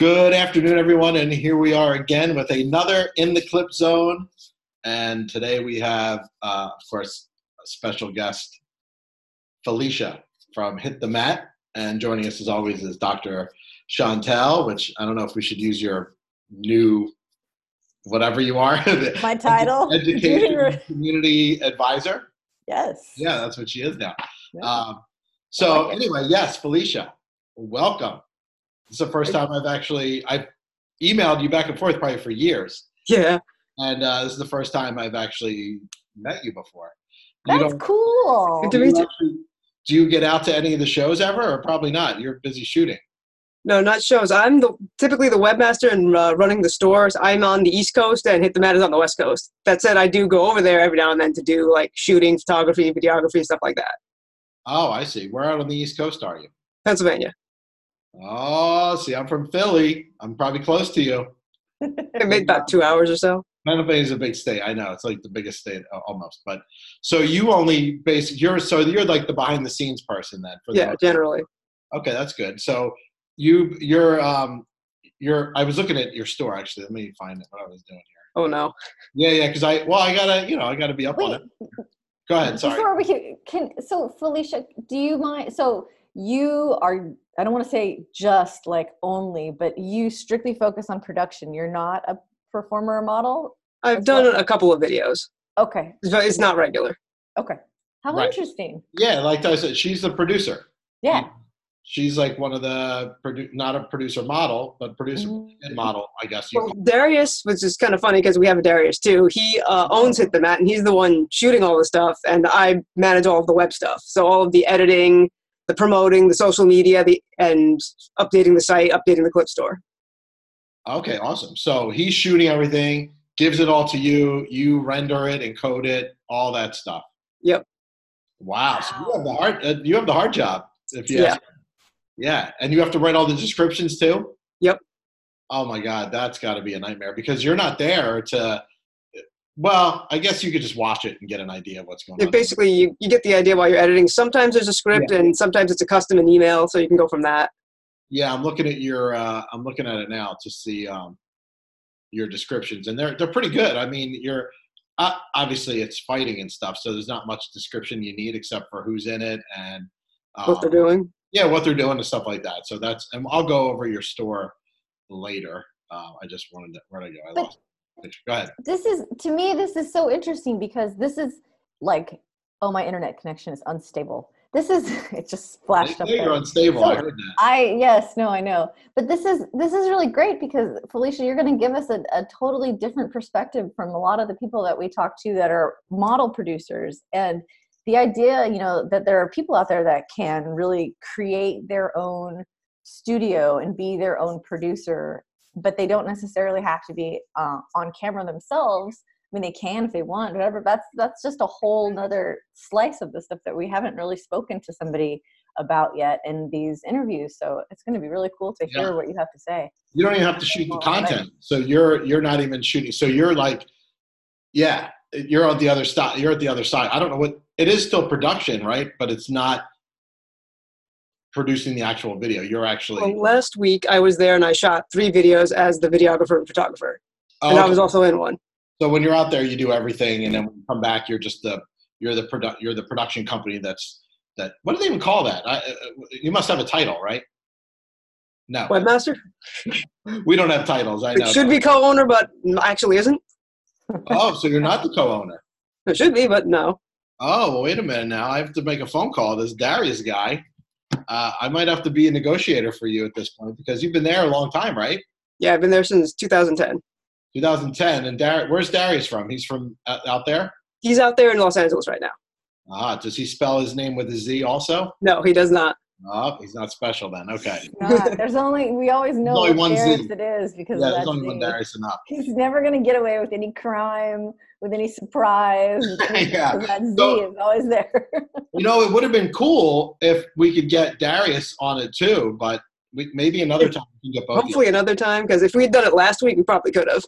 Good afternoon, everyone, and here we are again with another In the Clip Zone. And today we have, uh, of course, a special guest, Felicia from Hit the Mat. And joining us, as always, is Dr. Chantel, which I don't know if we should use your new whatever you are. My title? Education Community Advisor. Yes. Yeah, that's what she is now. Yeah. Um, so, anyway, yes, Felicia, welcome. It's the first time I've actually I've emailed you back and forth probably for years. Yeah. And uh, this is the first time I've actually met you before. That's cool. Do you, actually, do you get out to any of the shows ever, or probably not? You're busy shooting. No, not shows. I'm the typically the webmaster and uh, running the stores. I'm on the East Coast, and Hit the Mat is on the West Coast. That said, I do go over there every now and then to do like shooting, photography, videography, stuff like that. Oh, I see. Where out on the East Coast are you? Pennsylvania. Oh, see, I'm from Philly. I'm probably close to you. it made about two hours or so. Pennsylvania is a big state. I know it's like the biggest state almost. But so you only basically you're so you're like the behind the scenes person then. For the yeah, generally. Okay, that's good. So you you're um you're I was looking at your store actually. Let me find it. What I was doing here. Oh no. Yeah, yeah. Because I well I gotta you know I gotta be up Wait, on it. Go ahead. Sorry. Before we can, can so Felicia, do you mind? So you are I don't want to say just like only, but you strictly focus on production. You're not a performer or model? I've done well? a couple of videos. Okay. It's not regular. Okay. How right. interesting. Yeah, like I said, she's the producer. Yeah. She's like one of the produ- not a producer model, but producer mm-hmm. model, I guess. well, Darrius, which is kind of funny because we have a Darius too. He uh, owns Hit the Mat, and he's the one shooting all the stuff, and I manage all of the web stuff. So all of the editing, the promoting, the social media, the and updating the site, updating the clip store. Okay, awesome. So he's shooting everything, gives it all to you. You render it, encode it, all that stuff. Yep. Wow. So you have the hard uh, you have the hard job. If you yeah. yeah, and you have to write all the descriptions too. Yep. Oh my God, that's got to be a nightmare because you're not there to well, I guess you could just watch it and get an idea of what's going yeah, on. Basically, you, you get the idea while you're editing. Sometimes there's a script, yeah. and sometimes it's a custom in email, so you can go from that. Yeah, I'm looking at your. Uh, I'm looking at it now to see um, your descriptions, and they're they're pretty good. I mean, you're uh, obviously it's fighting and stuff, so there's not much description you need except for who's in it and um, what they're doing. Yeah, what they're doing and stuff like that. So that's, and I'll go over your store later. Uh, I just wanted to where to go. I lost. Go ahead. This is to me. This is so interesting because this is like, oh, my internet connection is unstable. This is it just flashed up. You're unstable. So, I heard that. I yes, no, I know. But this is this is really great because Felicia, you're going to give us a, a totally different perspective from a lot of the people that we talk to that are model producers and the idea you know that there are people out there that can really create their own studio and be their own producer but they don't necessarily have to be uh, on camera themselves I mean, they can if they want, whatever. That's that's just a whole nother slice of the stuff that we haven't really spoken to somebody about yet in these interviews. So it's going to be really cool to hear yeah. what you have to say. You don't even have to shoot the content, so you're you're not even shooting. So you're like, yeah, you're on the other side. You're at the other side. I don't know what it is. Still production, right? But it's not producing the actual video. You're actually. Well, last week I was there and I shot three videos as the videographer and photographer, oh, and okay. I was also in one. So when you're out there, you do everything, and then when you come back, you're just the you're the produ- you're the production company that's that. What do they even call that? I, uh, you must have a title, right? No. Webmaster. we don't have titles. I know. It should be co-owner, but actually isn't. oh, so you're not the co-owner. It should be, but no. Oh, well, wait a minute now. I have to make a phone call. This Darrius guy. Uh, I might have to be a negotiator for you at this point because you've been there a long time, right? Yeah, I've been there since 2010. 2010. And Dar- where's Darrius from? He's from uh, out there? He's out there in Los Angeles right now. Ah, does he spell his name with a Z also? No, he does not. Oh, he's not special then. Okay. there's only we always know only one Darius Z. it is because yeah, there's only Z. one Darius enough. He's never going to get away with any crime, with any surprise. yeah, that Z so, is always there. you know, it would have been cool if we could get Darrius on it too, but we, maybe another time we can get both. Hopefully, another time because if we had done it last week, we probably could have.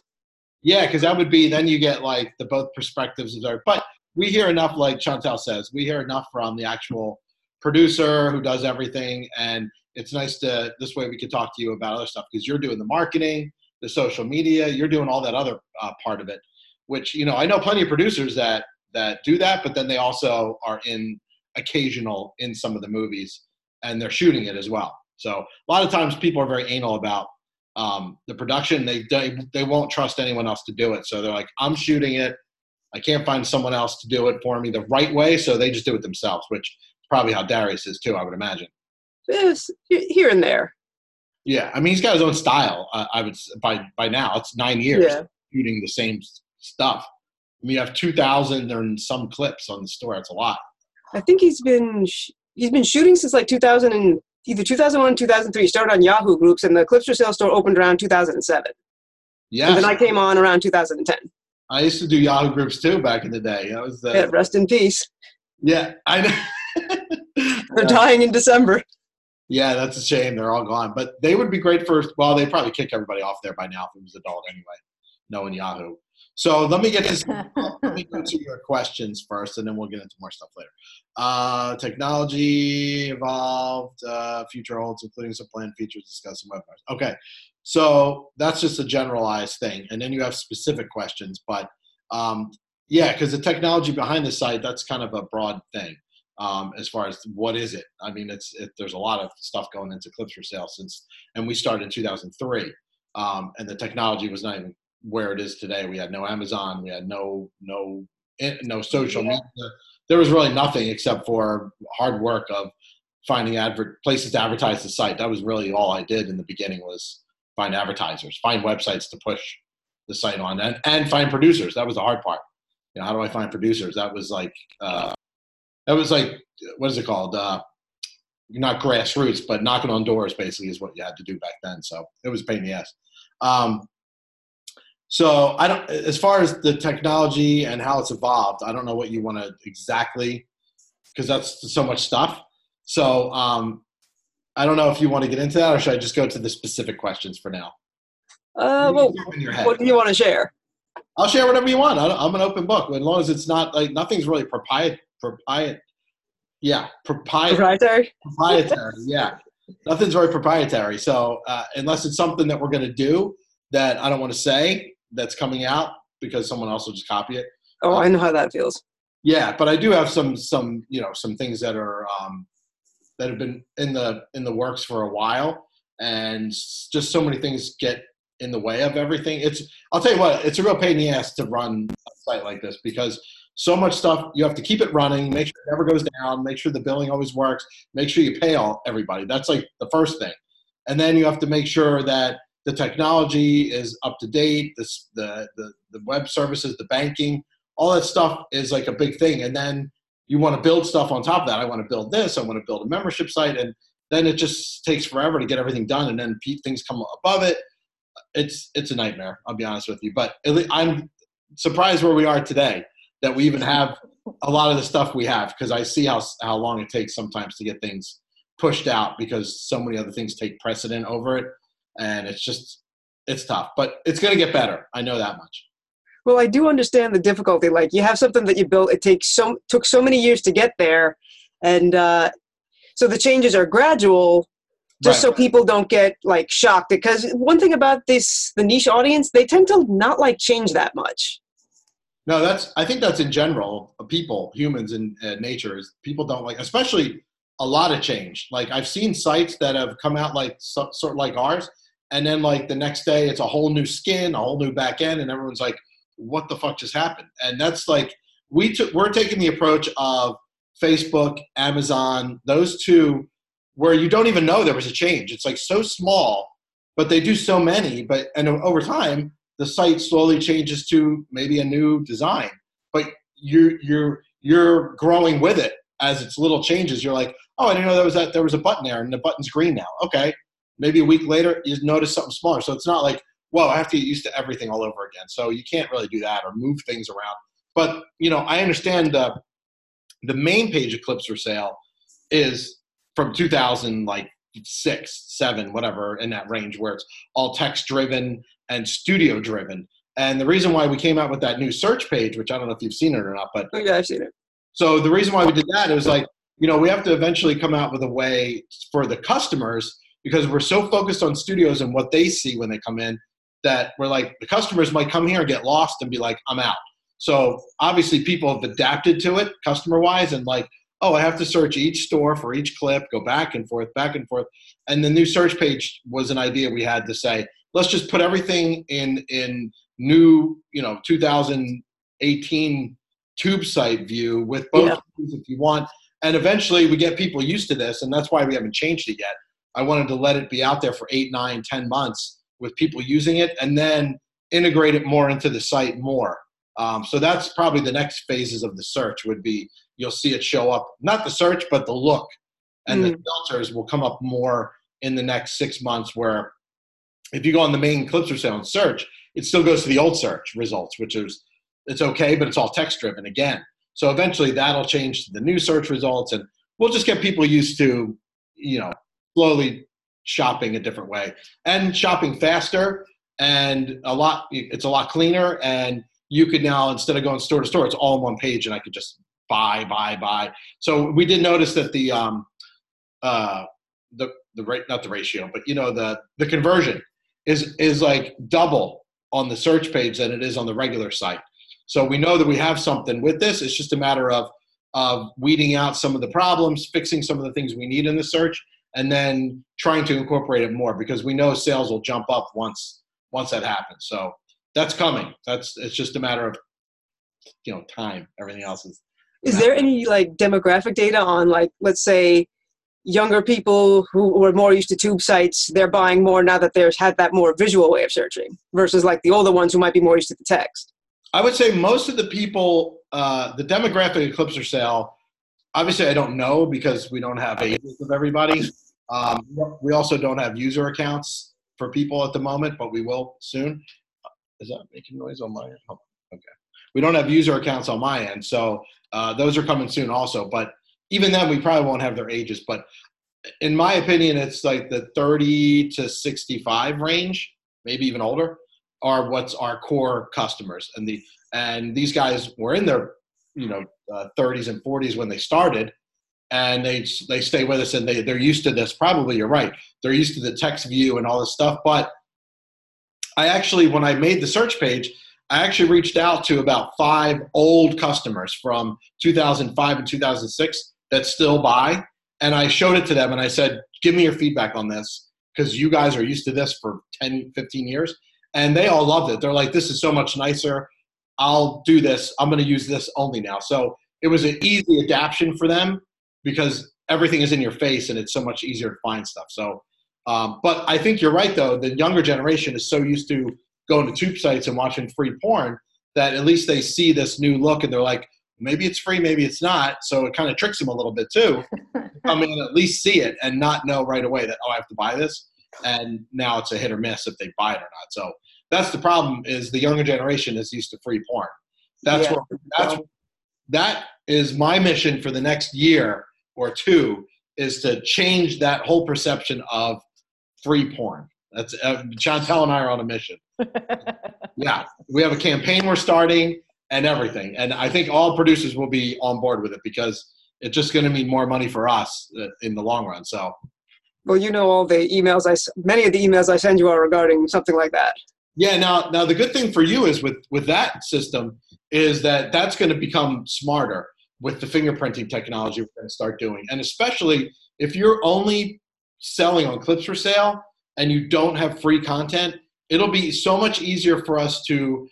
Yeah, because that would be then you get like the both perspectives of there. But we hear enough, like Chantel says, we hear enough from the actual producer who does everything, and it's nice to this way we could talk to you about other stuff because you're doing the marketing, the social media, you're doing all that other uh, part of it. Which you know, I know plenty of producers that that do that, but then they also are in occasional in some of the movies and they're shooting it as well. So a lot of times people are very anal about um, the production. They, they they won't trust anyone else to do it. So they're like, I'm shooting it. I can't find someone else to do it for me the right way, so they just do it themselves, which is probably how Darrius is too. I would imagine. Yes, here and there. Yeah, I mean he's got his own style. Uh, I would by by now it's nine years Yeah. shooting the same stuff. I mean you have two thousand and some clips on the store. It's a lot. I think he's been sh- he's been shooting since like 2000 and either 2001 2003. Started on Yahoo groups, and the Clips for Sale store opened around 2007. Yeah. And then I came on around 2010. I used to do Yahoo groups too back in the day. That was the Yeah, rest in peace. yeah. I know. They're dying in December. Yeah, that's a shame. They're all gone. But they would be great for, well, they'd probably kick everybody off there by now if it was adult anyway, knowing Yahoo. So let me get this. let me go to your questions first, and then we'll get into more stuff later. Uh, technology evolved, uh, future holds, including some planned features, discuss some webinars. Okay, so that's just a generalized thing, and then you have specific questions. But um, yeah, because the technology behind the site, that's kind of a broad thing um, as far as what is it. I mean, it's it, there's a lot of stuff going into clips for sale since, and we started in 2003, um, and the technology was not even where it is today. We had no Amazon, we had no no no social media. There was really nothing except for hard work of finding advert places to advertise the site. That was really all I did in the beginning was find advertisers, find websites to push the site on, and and find producers. That was the hard part. You know, how do I find producers? That was like uh, that was like what is it called? Uh, not grassroots, but knocking on doors basically is what you had to do back then. So it was a pain in the ass. Um, so I don't, as far as the technology and how it's evolved, I don't know what you want to exactly, because that's so much stuff. So um, I don't know if you want to get into that, or should I just go to the specific questions for now? Uh, well, can jump in your head. what do you want to share? I'll share whatever you want. I'm an open book, as long as it's not like nothing's really proprietary. propriet, yeah, propriet, Proprietary? proprietary. yeah, nothing's very proprietary. So uh, unless it's something that we're going to do that I don't want to say that's coming out because someone else will just copy it. Oh, I know how that feels. Yeah, but I do have some some you know some things that are um, that have been in the in the works for a while, and just so many things get in the way of everything. It's I'll tell you what, it's a real pain in the ass to run a site like this because so much stuff you have to keep it running, make sure it never goes down, make sure the billing always works, make sure you pay all everybody. That's like the first thing, and then you have to make sure that the technology is up to date, the the the, the web services, the banking all that stuff is like a big thing. And then you want to build stuff on top of that. I want to build this i want to build a membership site and then it just takes forever to get everything done and then things come above it. It's it's a nightmare i'll be honest with you. But i'm surprised where we are today that we even have a lot of the stuff we have because i see how how long it takes sometimes to get things pushed out because so many other things take precedent over it and it's just it's tough but it's going to get better i know that much Well, I do understand the difficulty. Like you have something that you built, it takes so took so many years to get there, and uh, so the changes are gradual, just so people don't get like shocked. Because one thing about this, the niche audience, they tend to not like change that much. No, that's. I think that's in general. uh, People, humans, and uh, nature is people don't like, especially a lot of change. Like I've seen sites that have come out like so, sort of like ours, and then like the next day it's a whole new skin, a whole new back end, and everyone's like, "What the fuck just happened?" And that's like we took. We're taking the approach of Facebook, Amazon, those two, where you don't even know there was a change. It's like so small, but they do so many. But and over time, the site slowly changes to maybe a new design, but you're you're you're growing with it as its little changes. You're like, oh, I didn't know there was that there was a button there, and the button's green now. Okay, maybe a week later you notice something smaller. So it's not like, whoa, I have to get used to everything all over again. So you can't really do that or move things around. But you know, I understand the the main page of clips for sale is from 2000 like six, seven, whatever in that range where it's all text driven and studio driven. And the reason why we came out with that new search page, which I don't know if you've seen it or not, but Oh, yeah, I've seen it. so the reason why we did that, it was like you know, we have to eventually come out with a way for the customers because we're so focused on studios and what they see when they come in that we're like the customers might come here and get lost and be like, I'm out. So obviously people have adapted to it customer wise and like, oh, I have to search each store for each clip, go back and forth, back and forth. And the new search page was an idea we had to say, let's just put everything in in new, you know, 2018 tube site view with both Yeah. if you want. And eventually we get people used to this, and that's why we haven't changed it yet. I wanted to let it be out there for eight, nine, ten months with people using it, and then integrate it more into the site more. Um, so that's probably the next phases of the search would be you'll see it show up not the search but the look. And the filters will come up more in the next six months where if you go on the main clips or sound search it still goes to the old search results which is it's okay but it's all text driven again. So eventually that'll change to the new search results and we'll just get people used to you know slowly shopping a different way and shopping faster and a lot it's a lot cleaner. And you could now instead of going store to store it's all on one page and i could just buy buy buy. So we did notice that the um uh the the rate not the ratio but you know the the conversion is is like double on the search page than it is on the regular site. So we know that we have something with this. It's just a matter of of weeding out some of the problems fixing some of the things we need in the search and then trying to incorporate it more because we know sales will jump up once once that happens. So that's coming. That's it's just a matter of you know time. Everything else is Is there any like demographic data on like let's say younger people who were more used to tube sites, they're buying more now that they've had that more visual way of searching versus like the older ones who might be more used to the text. I would say most of the people, uh, the demographic of Clips for sale, obviously I don't know because we don't have ages of everybody. Um, we also don't have user accounts for people at the moment, but we will soon. Is that making noise on my end? Oh, okay. We don't have user accounts on my end, so uh, those are coming soon also. But even then, we probably won't have their ages. But in my opinion, it's like the 30 to 65 range, maybe even older, are what's our core customers. And the and these guys were in their you know uh, 30s and 40s when they started, and they they stay with us and they they're used to this. Probably you're right. They're used to the text view and all this stuff. But I actually, when I made the search page, I actually reached out to about five old customers from 2005 and 2006 that still buy. And I showed it to them and I said, give me your feedback on this because you guys are used to this for 10, 15 years. And they all loved it. They're like, this is so much nicer. I'll do this. I'm going to use this only now. So it was an easy adaptation for them because everything is in your face and it's so much easier to find stuff. So, um, but I think you're right though. The younger generation is so used to going to tube sites and watching free porn that at least they see this new look and they're like, maybe it's free, maybe it's not. So it kind of tricks them a little bit too. I mean, at least see it and not know right away that oh, I have to buy this. And now it's a hit or miss if they buy it or not. So that's the problem. Is the younger generation is used to free porn. That's Yeah. what that's that is my mission for the next year or two is to change that whole perception of free porn. That's uh, Chantel and I are on a mission. Yeah, we have a campaign we're starting and everything, and I think all producers will be on board with it because it's just going to mean more money for us uh, in the long run. So Well, you know all the emails I many of the emails I send you are regarding something like that. Yeah. Now, now the good thing for you is with with that system is that that's going to become smarter with the fingerprinting technology we're going to start doing, and especially if you're only selling on clips for sale and you don't have free content, it'll be so much easier for us to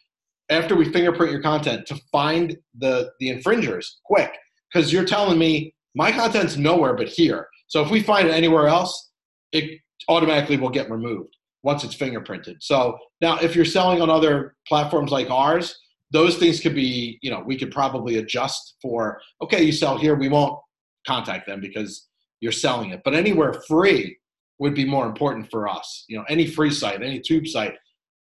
after we fingerprint your content to find the the infringers quick because you're telling me my content's nowhere but here. So if we find it anywhere else, it automatically will get removed once it's fingerprinted. So now, if you're selling on other platforms like ours, those things could be, you know, we could probably adjust for, okay, you sell here, we won't contact them because you're selling it. But anywhere free would be more important for us. You know, any free site, any tube site,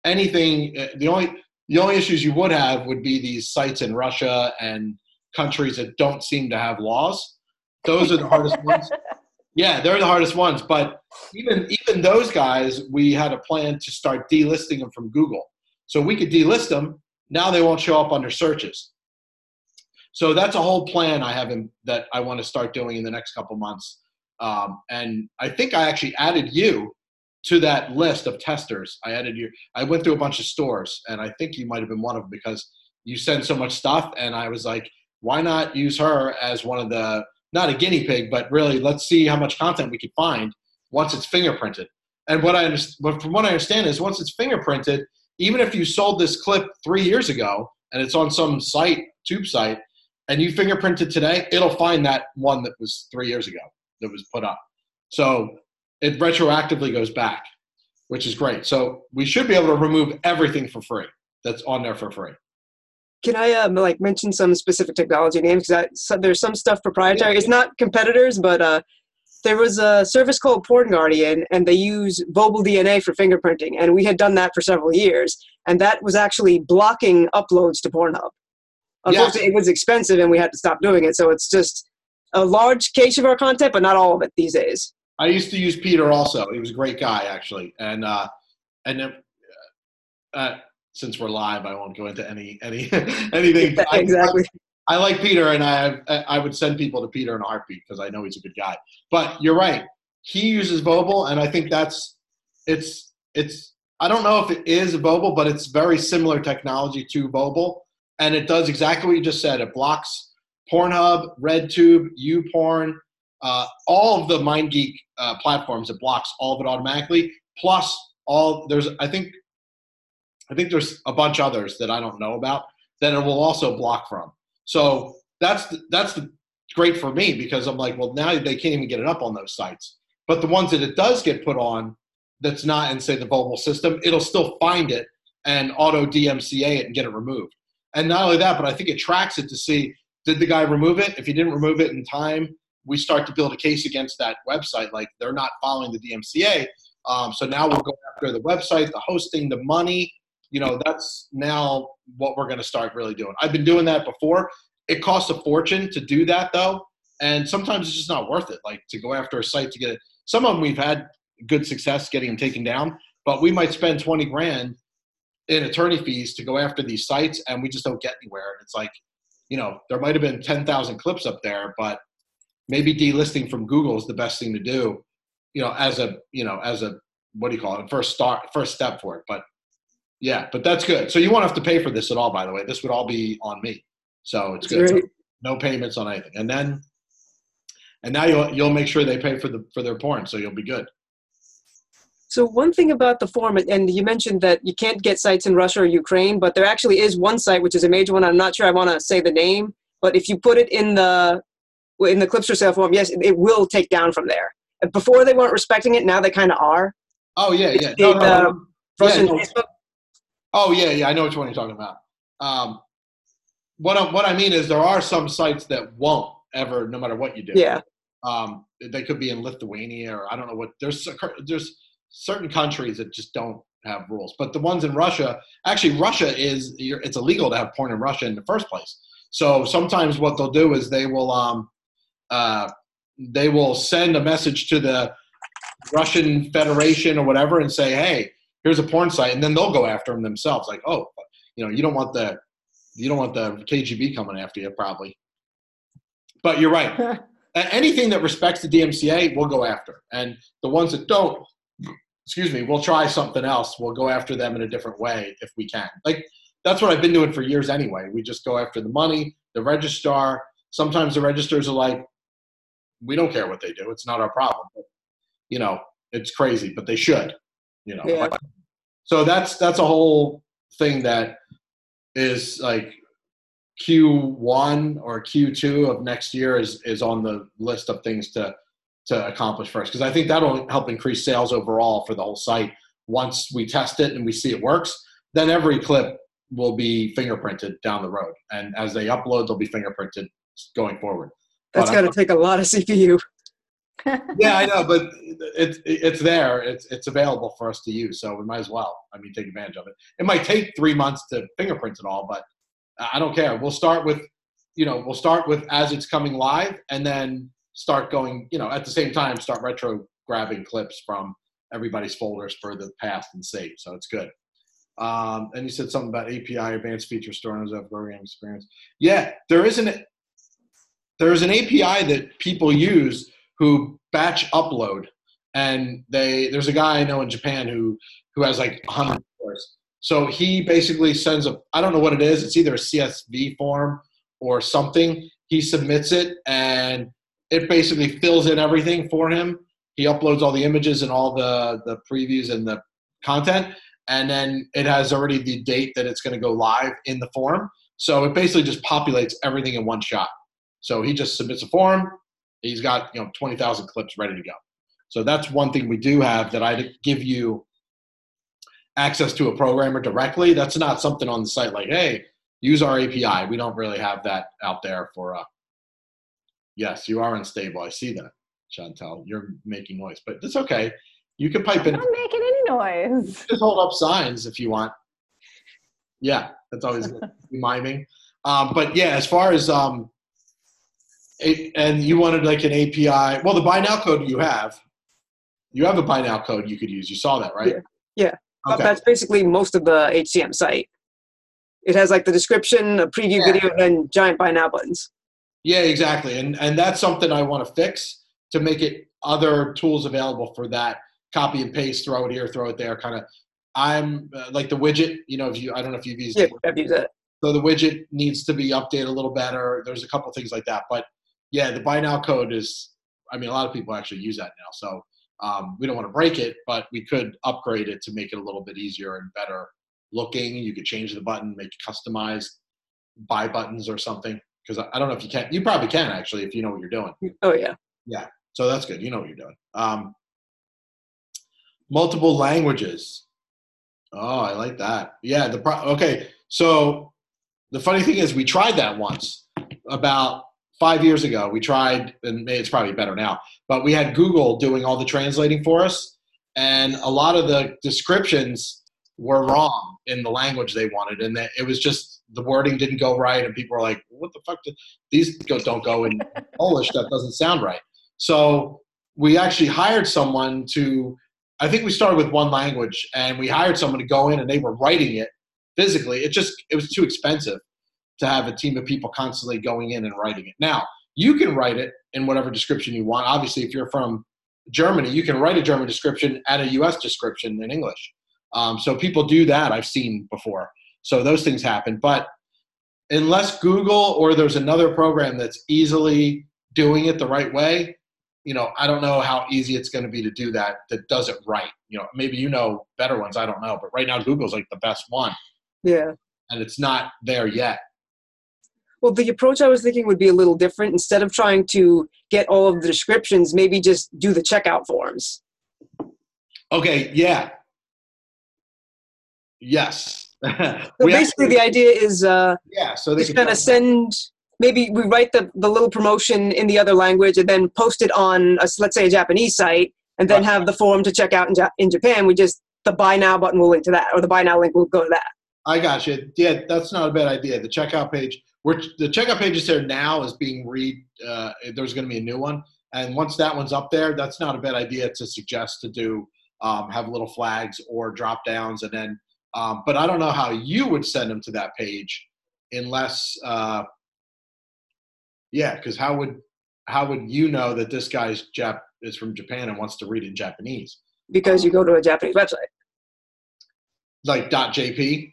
anything. uh, The only the only issues you would have would be these sites in Russia and countries that don't seem to have laws. Those are the hardest ones. Yeah, they're the hardest ones. But even even those guys, we had a plan to start delisting them from Google. So we could delist them. Now they won't show up under searches. So that's a whole plan I have in, that I want to start doing in the next couple months. Um, and I think I actually added you to that list of testers. I added you. I went through a bunch of stores, and I think you might have been one of them because you send so much stuff. And I was like, why not use her as one of the not a guinea pig, but really let's see how much content we can find once it's fingerprinted. And what I understand, from what I understand is once it's fingerprinted, even if you sold this clip three years ago and it's on some site, tube site, and you fingerprint it today, it'll find that one that was three years ago that was put up. So it retroactively goes back, which is great. So we should be able to remove everything for free that's on there for free. Can I um, like mention some specific technology names? Because so there's some stuff proprietary. It's not competitors, but uh, there was a service called Porn Guardian, and they use Vobile DNA for fingerprinting, and we had done that for several years, and that was actually blocking uploads to Pornhub. Unfortunately, yes. it was expensive, and we had to stop doing it. So it's just a large case of our content, but not all of it these days. I used to use Peter also. He was a great guy actually, and uh, and then, uh, since we're live, I won't go into any any anything. exactly. I, I, like Peter, and I I would send people to Peter in a heartbeat because I know he's a good guy. But you're right. He uses Vobile, and I think that's it's it's. I don't know if it is Vobile, but it's very similar technology to Vobile, and it does exactly what you just said. It blocks Pornhub, RedTube, YouPorn, uh, all of the MindGeek uh, platforms. It blocks all of it automatically. Plus, all there's I think I think there's a bunch others that I don't know about that it will also block from. So that's the, that's the, great for me because I'm like, well, now they can't even get it up on those sites. But the ones that it does get put on, that's not in say the Vobile system, it'll still find it and auto DMCA it and get it removed. And not only that, but I think it tracks it to see did the guy remove it? If he didn't remove it in time, we start to build a case against that website. Like they're not following the DMCA. Um, so now we'll go after the website, the hosting, the money. You know, that's now what we're going to start really doing. I've been doing that before. It costs a fortune to do that though, and sometimes it's just not worth it. Like to go after a site to get it. Some of them we've had good success getting them taken down, but we might spend twenty grand in attorney fees to go after these sites, and we just don't get anywhere. It's like, you know, there might have been ten thousand clips up there, but maybe delisting from Google is the best thing to do, you know, as a, you know, as a, what do you call it? First start, first step for it. But yeah, but that's good. So you won't have to pay for this at all, by the way. This would all be on me. So it's good. So no payments on anything. And then, and now you'll, you'll make sure they pay for the, for their porn. So you'll be good. So one thing about the form, and you mentioned that you can't get sites in Russia or Ukraine, but there actually is one site which is a major one. I'm not sure I want to say the name, but if you put it in the in the clips for sale form, yes, it will take down from there. Before they weren't respecting it, now they kind of are. Oh yeah, yeah. No, no, uh, yeah, no. Oh yeah, yeah. I know which one you're talking about. Um, what I, what I mean is there are some sites that won't ever, no matter what you do. Yeah. Um, they could be in Lithuania or I don't know what. There's there's certain countries that just don't have rules, but the ones in Russia, actually, Russia is it's illegal to have porn in Russia in the first place. So sometimes what they'll do is they will um, uh, they will send a message to the Russian Federation or whatever and say, "Hey, here's a porn site," and then they'll go after them themselves. Like, oh, you know, you don't want the you don't want the KGB coming after you, probably. But you're right. Anything that respects the DMCA, we'll go after, and the ones that don't, excuse me, we'll try something else. We'll go after them in a different way if we can. Like that's what I've been doing for years anyway. We just go after the money, the registrar. Sometimes the registers are like, we don't care what they do. It's not our problem. But, you know, it's crazy, but they should. You know. Yeah. So that's that's a whole thing that is like Q1 or Q2 of next year is is on the list of things to to accomplish first because I think that'll help increase sales overall for the whole site. Once we test it and we see it works, then every clip will be fingerprinted down the road, and as they upload, they'll be fingerprinted going forward. That's got to uh, take a lot of CPU. Yeah, I know, but it's it's there. It's it's available for us to use, so we might as well. I mean, take advantage of it. It might take three months to fingerprint it all, but I don't care. We'll start with, you know, we'll start with as it's coming live, and then start going. You know, at the same time, start retro grabbing clips from everybody's folders for the past and save. So it's good. Um, and you said something about API, advanced feature store, and program experience. Yeah, there isn't there's an API that people use who batch upload, and they there's a guy I know in Japan who who has like 100 stores. So he basically sends a I don't know what it is. It's either a CSV form or something. He submits it, and it basically fills in everything for him. He uploads all the images and all the the previews and the content, and then it has already the date that it's going to go live in the form. So it basically just populates everything in one shot. So he just submits a form. He's got you know twenty thousand clips ready to go. So that's one thing we do have that I give you access to a programmer directly. That's not something on the site like, hey, use our API. We don't really have that out there for. Uh, yes, you are unstable. I see that, Chantel. You're making noise, but it's okay. You can pipe in. I'm not making any noise. Just hold up signs if you want. Yeah, that's always good. miming. Um, but yeah, as far as um, and you wanted like an API. Well, the buy now code you have, you have a buy now code you could use. You saw that, right? Yeah. But Okay. That's basically most of the HTM site. It has like the description, a preview Yeah. video, and giant buy now buttons. Yeah, exactly. And and that's something I want to fix to make it other tools available for that. Copy and paste, throw it here, throw it there. Kind of. I'm uh, like the widget. You know, if you, I don't know if you've used Yeah, it. I've used that. So the widget needs to be updated a little better. There's a couple things like that, but yeah, the buy now code is. I mean, a lot of people actually use that now. So um, we don't want to break it, but we could upgrade it to make it a little bit easier and better looking. You could change the button, make customized buy buttons or something. Because I, I don't know if you can. You probably can actually if you know what you're doing. Oh yeah. Yeah. So that's good. You know what you're doing. Um, multiple languages. Oh, I like that. Yeah. The pro- okay. So the funny thing is, we tried that once about five years ago. We tried, and it's probably better now. But we had Google doing all the translating for us, and a lot of the descriptions were wrong in the language they wanted, and that it was just the wording didn't go right, and people were like, "What the fuck? Did, these don't go in Polish. That doesn't sound right." So we actually hired someone to. I think we started with one language, and we hired someone to go in, and they were writing it physically. It just it was too expensive to have a team of people constantly going in and writing it. Now you can write it in whatever description you want. Obviously, if you're from Germany, you can write a German description, add a U.S. description in English. Um, so people do that. I've seen before. So those things happen, but unless Google or there's another program that's easily doing it the right way, you know, I don't know how easy it's going to be to do that that does it right. You know, maybe you know better ones. I don't know, but right now Google's like the best one, Yeah. and it's not there yet. Well, the approach I was thinking would be a little different. Instead of trying to get all of the descriptions, maybe just do the checkout forms. Okay, yeah, yes. So basically, actually- the idea is uh, yeah. So they just kind of send. Maybe we write the, the little promotion in the other language and then post it on, a, let's say, a Japanese site, and then have the form to check out in, ja- in Japan. We just the buy now button will link to that, or the buy now link will go to that. I got you. Yeah, that's not a bad idea. The checkout page, which the checkout page is there now, is being read. Uh, there's going to be a new one, and once that one's up there, that's not a bad idea to suggest to do. Um, have little flags or drop downs, and then. Um, but I don't know how you would send them to that page, unless. Uh, yeah, because how would how would you know that this guy's Jap is from Japan and wants to read in Japanese? because you go to a Japanese website. Like .jp.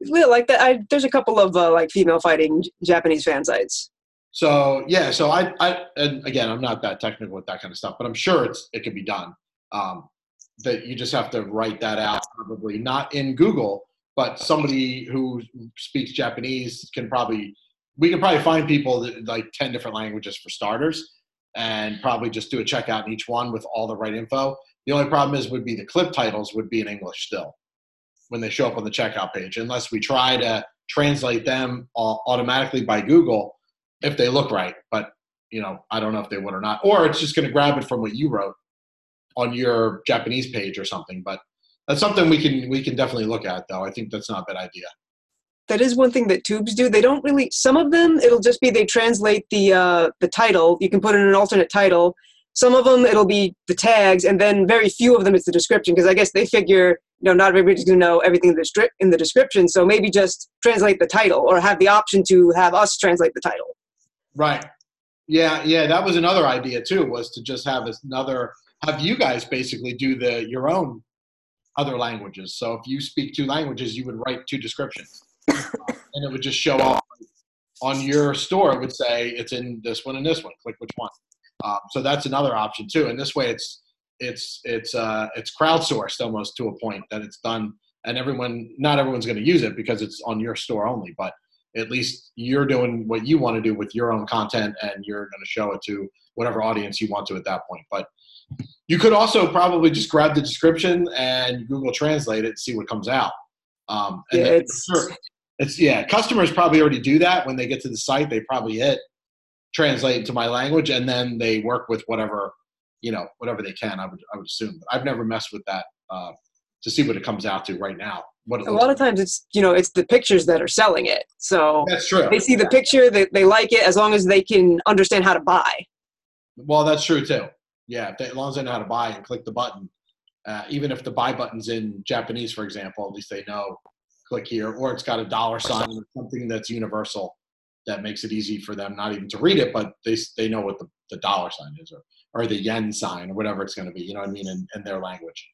Yeah, like that. I, there's a couple of uh, like female fighting Japanese fan sites. So yeah, so I, I, and again, I'm not that technical with that kind of stuff, but I'm sure it's it can be done. Um, that you just have to write that out, probably not in Google, but somebody who speaks Japanese can probably. We can probably find people that like ten different languages for starters, and probably just do a checkout in each one with all the right info. The only problem is would be the clip titles would be in English still when they show up on the checkout page, unless we try to translate them au- automatically by Google if they look right. But you know, I don't know if they would or not. Or it's just going to grab it from what you wrote on your Japanese page or something. But that's something we can we can definitely look at, though. I think that's not a bad idea. That is one thing that tubes do. They don't really. Some of them, it'll just be they translate the uh, the title. You can put in an alternate title. Some of them, it'll be the tags, and then very few of them, it's the description. Because I guess they figure, know, not everybody's going to know everything in the, stri- in the description. So maybe just translate the title, or have the option to have us translate the title. Right. Yeah, yeah, that was another idea too. Was to just have another have you guys basically do the your own other languages. So if you speak two languages, you would write two descriptions, and it would just show up on your store. It would say it's in this one and this one. Click which one. Um, so that's another option too. And this way, it's it's it's uh, it's crowdsourced almost to a point that it's done, and everyone not everyone's going to use it because it's on your store only, but at least you're doing what you want to do with your own content and you're going to show it to whatever audience you want to at that point. But you could also probably just grab the description and google translate it and see what comes out. Um, yeah, it's, sure, it's yeah customers probably already do that. When they get to the site they probably hit translate into my language and then they work with whatever you know whatever they can i would i would assume. But i've never messed with that uh, to see what it comes out to right now what a lot of times it's you know it's the pictures that are selling it. So that's true. they see the picture they, they like it as long as they can understand how to buy. Well that's true too. Yeah they, as long as they know how to buy and click the button uh, even if the buy button's in japanese for example at least they know click here or it's got a dollar sign or something that's universal that makes it easy for them not even to read it but they, they know what the, the dollar sign is or, or the yen sign or whatever it's going to be you know what i mean in, in their language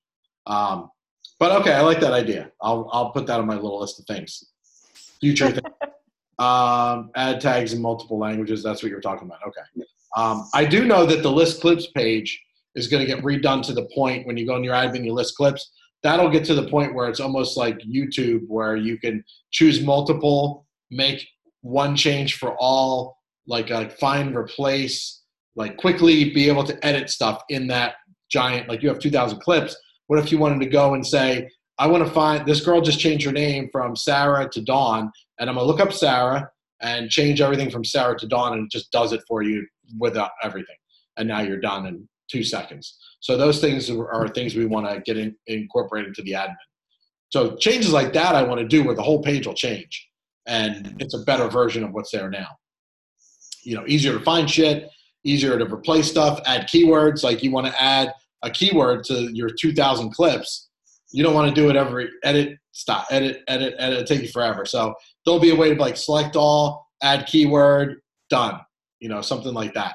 um, but okay, I like that idea. I'll I'll put that on my little list of things. Future thing. Um, add tags in multiple languages. That's what you're talking about. Okay. Um, I do know that the list clips page is going to get redone to the point when you go in your admin, you list clips. That'll get to the point where it's almost like YouTube, where you can choose multiple, make one change for all, like a find, replace, like quickly be able to edit stuff in that giant. Like you have 2,000 clips what if you wanted to go and say, I want to find this girl just changed her name from Sarah to Dawn, and I'm gonna look up Sarah and change everything from Sarah to Dawn, and it just does it for you without everything. And now you're done in two seconds. So those things are things we want to get in, incorporated into the admin. So changes like that I want to do where the whole page will change, and it's a better version of what's there now. You know, easier to find shit, easier to replace stuff, add keywords. Like you want to add a keyword to your 2,000 clips, you don't want to do it every edit, stop, edit, edit, edit. It take you forever. So there'll be a way to like select all, add keyword, done. You know, something like that.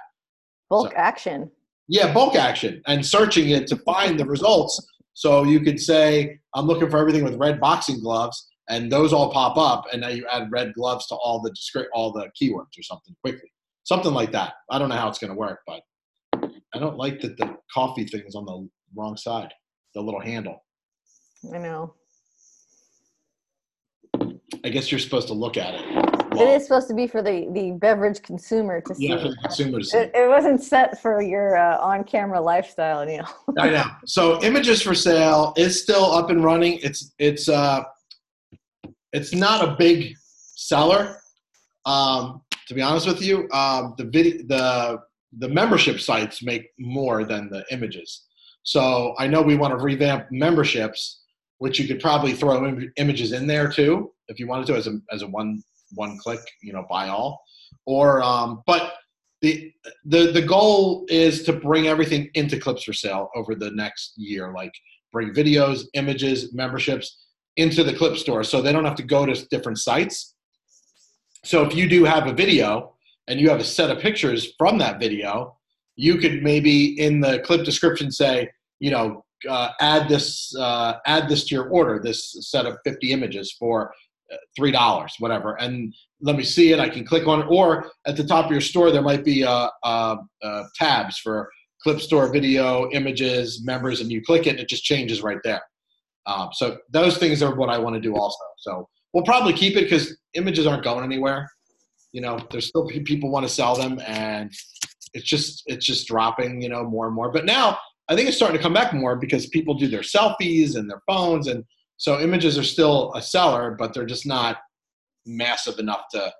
Bulk so, action. Yeah, bulk action and searching it to find the results. So you could say, I'm looking for everything with red boxing gloves, and those all pop up, and now you add red gloves to all the descript, all the keywords or something quickly, something like that. I don't know how it's going to work, but I don't like that the coffee thing is on the wrong side, the little handle. I know. I guess you're supposed to look at it. Well, it is supposed to be for the, the beverage consumer to see. Yeah, for the consumers. It, it wasn't set for your uh, on-camera lifestyle, Neil. I know. So, images for sale is still up and running. It's it's uh, it's not a big seller, um, to be honest with you. Um, the video, the the membership sites make more than the images. So I know we want to revamp memberships, which you could probably throw Im- images in there too if you wanted to as a as a one one click, you know, buy all. Or um, but the the the goal is to bring everything into Clips for Sale over the next year, like bring videos, images, memberships into the Clip store, so they don't have to go to different sites. So if you do have a video and you have a set of pictures from that video, you could maybe in the clip description say, you know, uh, add this uh, add this to your order, this set of 50 images for uh, three dollars, whatever, and let me see it. I can click on it, or at the top of your store there might be uh, uh, uh, tabs for clip store video, images, members, and you click it, and it just changes right there. Um, so those things are what I want to do also. So we'll probably keep it because images aren't going anywhere. You know there's still people want to sell them and it's just it's just dropping you know more and more. But now i think it's starting to come back more because people do their selfies and their phones and so images are still a seller but they're just not massive enough to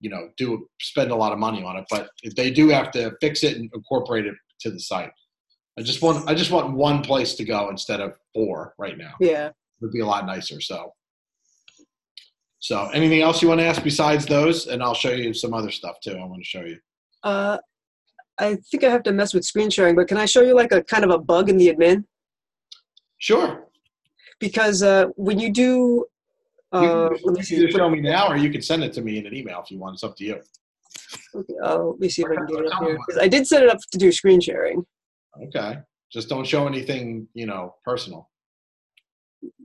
you know do spend a lot of money on it. But if they do have to fix it and incorporate it to the site. I just want i just want one place to go instead of four right now. Yeah. It would be a lot nicer so so, anything else you want to ask besides those? And I'll show you some other stuff too. I want to show you. Uh, I think I have to mess with screen sharing, but can I show you like a kind of a bug in the admin? Sure. Because uh, when you do, uh, you can either show me now, or you can send it to me in an email if you want. It's up to you. Okay, oh, let me see if I can get it up here. I did set it up to do screen sharing. Okay. Just don't show anything, you know, personal.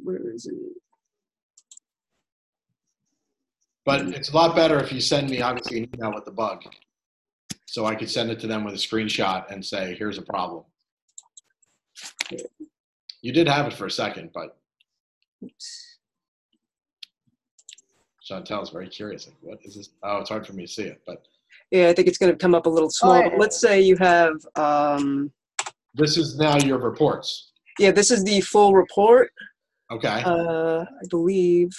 Where is it? But it's a lot better if you send me obviously an email with the bug. So I could send it to them with a screenshot and say, here's a problem. You did have it for a second, but Oops. Chantel's very curious. Like, what is this? Oh, it's hard for me to see it, but Yeah, I think it's going to come up a little small. Alright. But let's say you have, um, this is now your reports. yeah, this is the full report. Okay. Uh, I believe.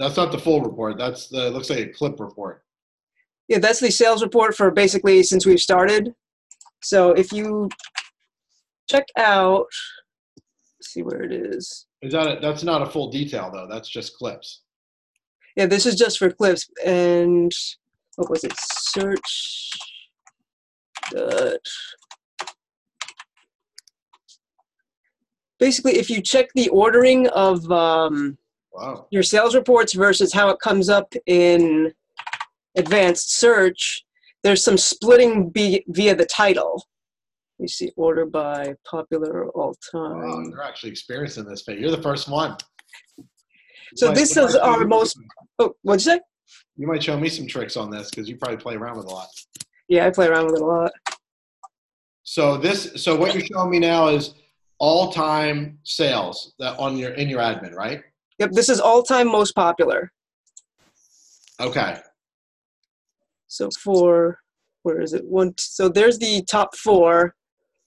That's not the full report. That's the, looks like a clip report. Yeah, that's the sales report for basically since we've started. So if you check out, see where it is. Is that a, that's not a full detail though. That's just clips. Yeah, this is just for clips. And what was it? Search. Dot. Basically, if you check the ordering of um, Wow. your sales reports versus how it comes up in advanced search, there's some splitting be- via the title. You see order by popular all Wow, time. they're actually experiencing this. But you're the first one. So might- this is our most. Oh, what'd you say? You might show me some tricks on this because you probably play around with a lot. Yeah, I play around with it a lot. So this, so what you're showing me now is all-time sales that on your in your admin, right? Yep, this is all time most popular. Okay. So for where is it? One. So there's the top four.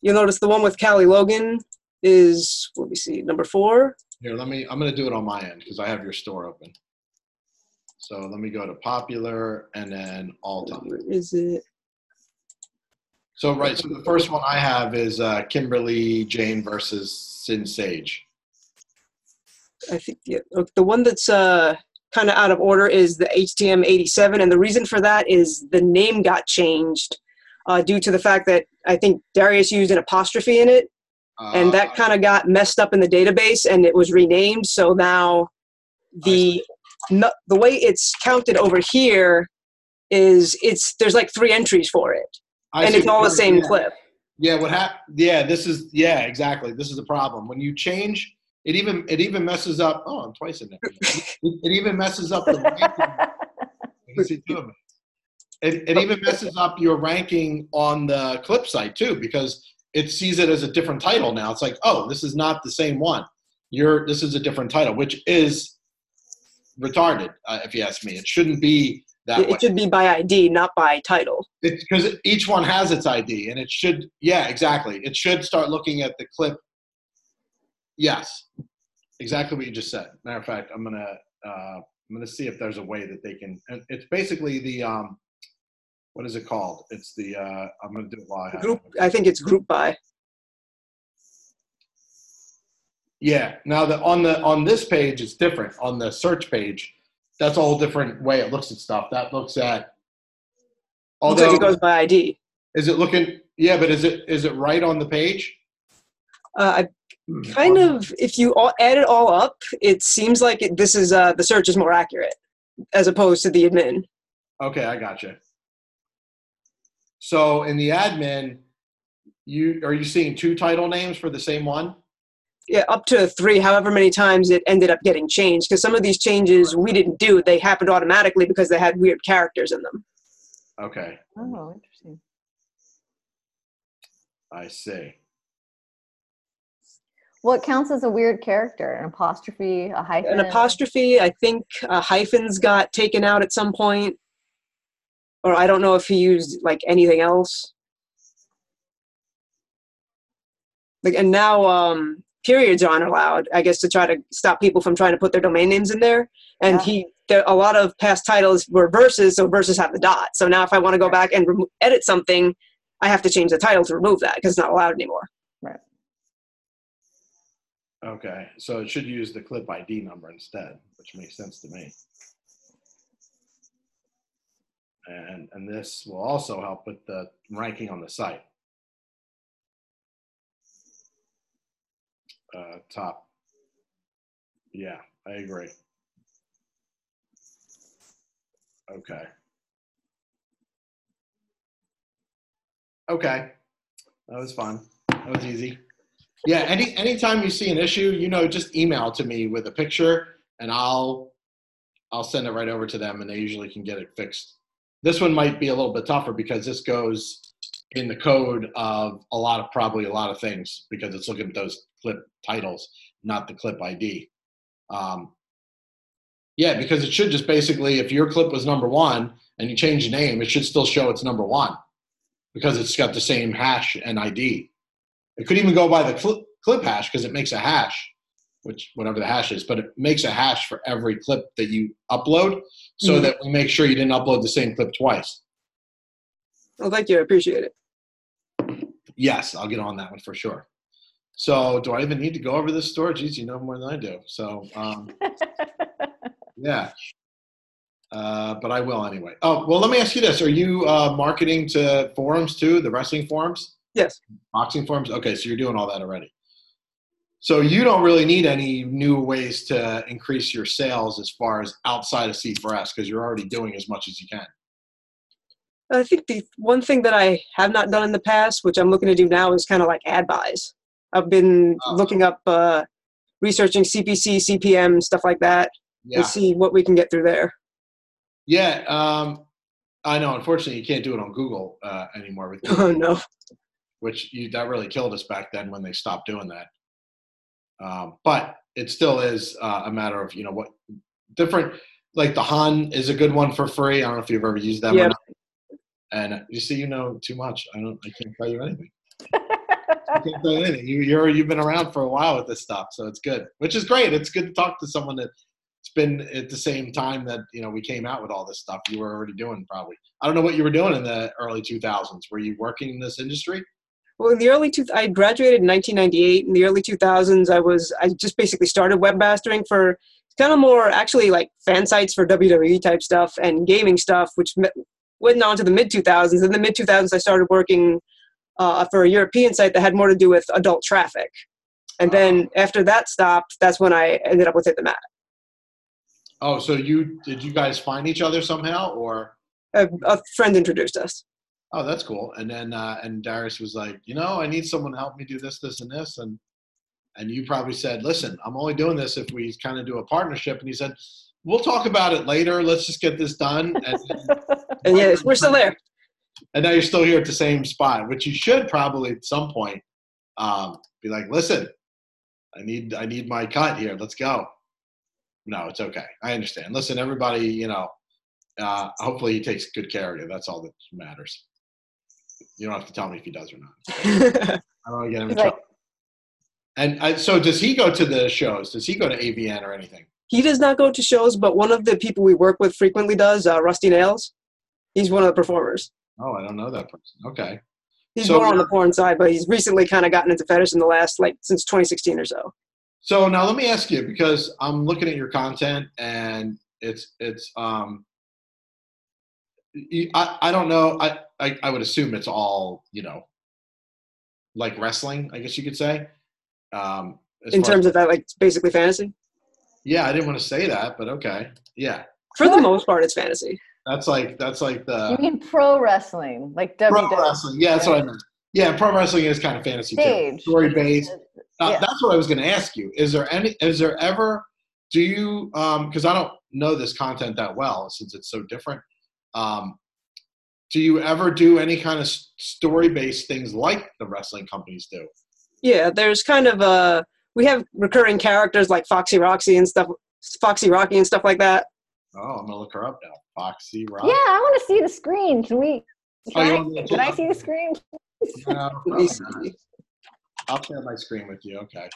You'll notice the one with Callie Logan is let me see number four. Here, let me. I'm going to do it on my end because I have your store open. So let me go to popular and then all-time. Where is it? So right. So the first one I have is uh, Kimberly Jane versus Sin Sage. I think yeah, the one that's uh, kind of out of order is the HTM 87, and the reason for that is the name got changed uh, due to the fact that I think Darrius used an apostrophe in it, and that Uh, kind of got messed up in the database, and it was renamed. So now the no, the way it's counted over here is it's there's like three entries for it, I and it's all the same yeah. clip. Yeah, what happened? Yeah, this is yeah, exactly. This is a problem. When you change, it even it even messes up. Oh, I'm twice in there. it, it even messes up the ranking. You can see two of them. It, it even messes up your ranking on the clip site too because it sees it as a different title now. It's like, oh, this is not the same one. You're this is a different title, which is retarded, uh, if you ask me. It shouldn't be that It, way. it should be by ID, not by title. It's because each one has its ID, and it should. Yeah, exactly. It should start looking at the clip. Yes, exactly what you just said. Matter of fact, I'm gonna uh, I'm gonna see if there's a way that they can. It's basically the um, what is it called? It's the uh, I'm gonna do it while I have Group. I think it's group by. Yeah. Now the on the on this page it's different. On the search page, that's a whole different way it looks at stuff. That looks at. Looks like Although, it goes by ID. is it looking? Yeah, but is it is it right on the page? Uh, I kind of, if you all, add it all up, it seems like it, this is uh, the search is more accurate as opposed to the admin. Okay, I got you. So in the admin, you are you seeing two title names for the same one? Yeah, up to three, however many times it ended up getting changed. Because some of these changes we didn't do; they happened automatically because they had weird characters in them. Okay, oh, interesting. I see. What counts as a weird character? An apostrophe, a hyphen? An apostrophe, I think uh, hyphens got taken out at some point, or I don't know if he used like anything else. Like, and now um, periods aren't allowed. I guess to try to stop people from trying to put their domain names in there. And Yeah. he, there a lot of past titles were verses, so verses have the dot. So now if I want to go back and remo- edit something, I have to change the title to remove that because it's not allowed anymore. Okay, so it should use the clip ID number instead, which makes sense to me. And and this will also help with the ranking on the site. Uh, top. Yeah, I agree. Okay. Okay, that was fun. That was easy. Yeah, any anytime you see an issue, you know, just email to me with a picture, and I'll I'll send it right over to them, and they usually can get it fixed. This one might be a little bit tougher because this goes in the code of a lot of probably a lot of things because it's looking at those clip titles, not the clip ID. Um, yeah, because it should just basically, if your clip was number one and you change the name, it should still show it's number one because it's got the same hash and ID. It could even go by the clip, clip hash because it makes a hash, which whatever the hash is, but it makes a hash for every clip that you upload so Mhm. that we make sure you didn't upload the same clip twice. Well, thank you. I appreciate it. Yes, I'll get on that one for sure. So, do I even need to go over this store? Geez, you know more than I do. So, um, yeah. Uh, but I will anyway. Oh, well, let me ask you this. Are you uh, marketing to forums too, the wrestling forums, Yes. boxing forms? Okay, so you're doing all that already. So, you don't really need any new ways to increase your sales as far as outside of C4S because you're already doing as much as you can. I think the one thing that I have not done in the past, which I'm looking to do now, is kind of like ad buys. I've been Oh. looking up, uh, researching CPC, CPM, stuff like that, Yeah. and see what we can get through there. Yeah. Um, I know. Unfortunately, you can't do it on Google uh, anymore with Oh no. Which you, that really killed us back then when they stopped doing that. Um, but it still is uh, a matter of you know what different. Like the Han is a good one for free. I don't know if you've ever used them. Yeah. Or not. And you see, you know too much. I don't. I can't tell you anything. I can't tell you anything. You, you're you've been around for a while with this stuff, so it's good. Which is great. It's good to talk to someone that it's been at the same time that you know we came out with all this stuff. You were already doing probably. I don't know what you were doing in the early 2000s. Were you working in this industry? Well, in the early two, I graduated in 1998. In the early 2000s, I was I just basically started webmastering for kind of more actually like fan sites for WWE type stuff and gaming stuff, which went on to the mid 2000s. In the mid 2000s, I started working uh, for a European site that had more to do with adult traffic. And then after that stopped, that's when I ended up with Hit the Mat. Oh, so you did you guys find each other somehow, or A, a friend introduced us. Oh, that's cool. And then uh, and Darrius was like, you know, I need someone to help me do this, this, and this, and and you probably said, listen, I'm only doing this if we kind of do a partnership. And he said, we'll talk about it later. Let's just get this done. And, And yeah, we're still there. and now you're still here at the same spot, which you should probably at some point um, be like, listen, I need I need my cut here. Let's go. No, it's okay. I understand. Listen, everybody, you know, uh, hopefully he takes good care of you. That's all that matters. You don't have to tell me if he does or not. I don't want to get him in like, trouble. And uh, so, does he go to the shows? Does he go to AVN or anything? he does not go to shows, but one of the people we work with frequently does, uh, Rusty Nails. He's one of the performers. Oh, I don't know that person. Okay. He's So more on the porn side, but he's recently kind of gotten into fetish in the last, like, since 2016 or so. So now let me ask you because I'm looking at your content and it's it's um I, I don't know I, I I would assume it's all you know like wrestling I guess you could say um as In far- terms of that, like, basically fantasy. yeah I didn't want to say that but okay yeah For the most part, it's fantasy. that's like that's like the. you mean pro wrestling, like pro wrestling yeah that's what I meant yeah pro wrestling is kind of fantasy too stage? story based Uh, Yeah. That's what I was going to ask you. Is there any? Is there ever? Do you? Because I don't know this content that well since it's so different. Um, do you ever do any kind of story based things like the wrestling companies do? Yeah, there's kind of a we have recurring characters like Foxy Roxy and stuff, Foxy Rocky and stuff like that. Oh, I'm gonna look her up now. Foxy Rock. Yeah, I want to see the screen. Can we? Oh, Can, you I, want me to can I see the screen? No, Let probably me not. see. I'll share my screen with you. Okay.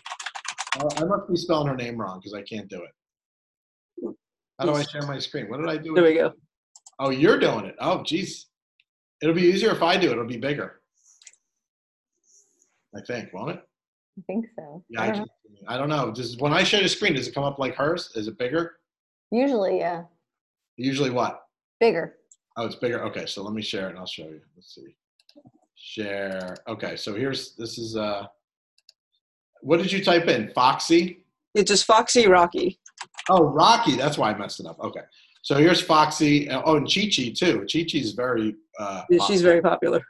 Oh, I must be spelling her name wrong because I can't do it. How do I share my screen? What did I do? There we go. Oh, you're doing it. Oh, geez. It'll be easier if I do it. It'll be bigger. I think, won't it? I think so. Yeah, I I, don't know. can't, I don't know. Does when I share the screen, does it come up like hers? Is it bigger? Usually, yeah, Usually, what? bigger. Oh, it's bigger. Okay, so let me share it and I'll show you. Let's see. Share. Okay, so here's this is uh. What did you type in? Foxy. It's just Foxy Rocky. Oh, Rocky. That's why I messed it up. Okay, so here's Foxy. Oh, and Chi Chi too. Chi Chi's very. Uh, Yeah, She's very popular.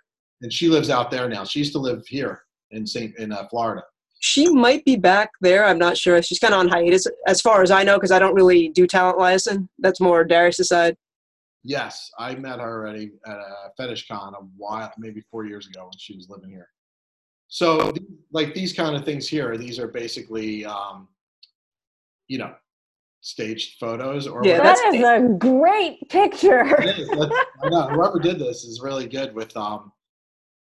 and she lives out there now. She used to live here in St. in uh, Florida. She might be back there. I'm not sure. She's kind of on hiatus, as far as I know, because I don't really do talent liaison. That's more Darrius' side. Yes, I met her already at a fetish con a while, maybe four years ago when she was living here. So, like these kind of things here, these are basically, um, you know, staged photos or Yeah. That is a great picture. It is. I know whoever did this is really good with um,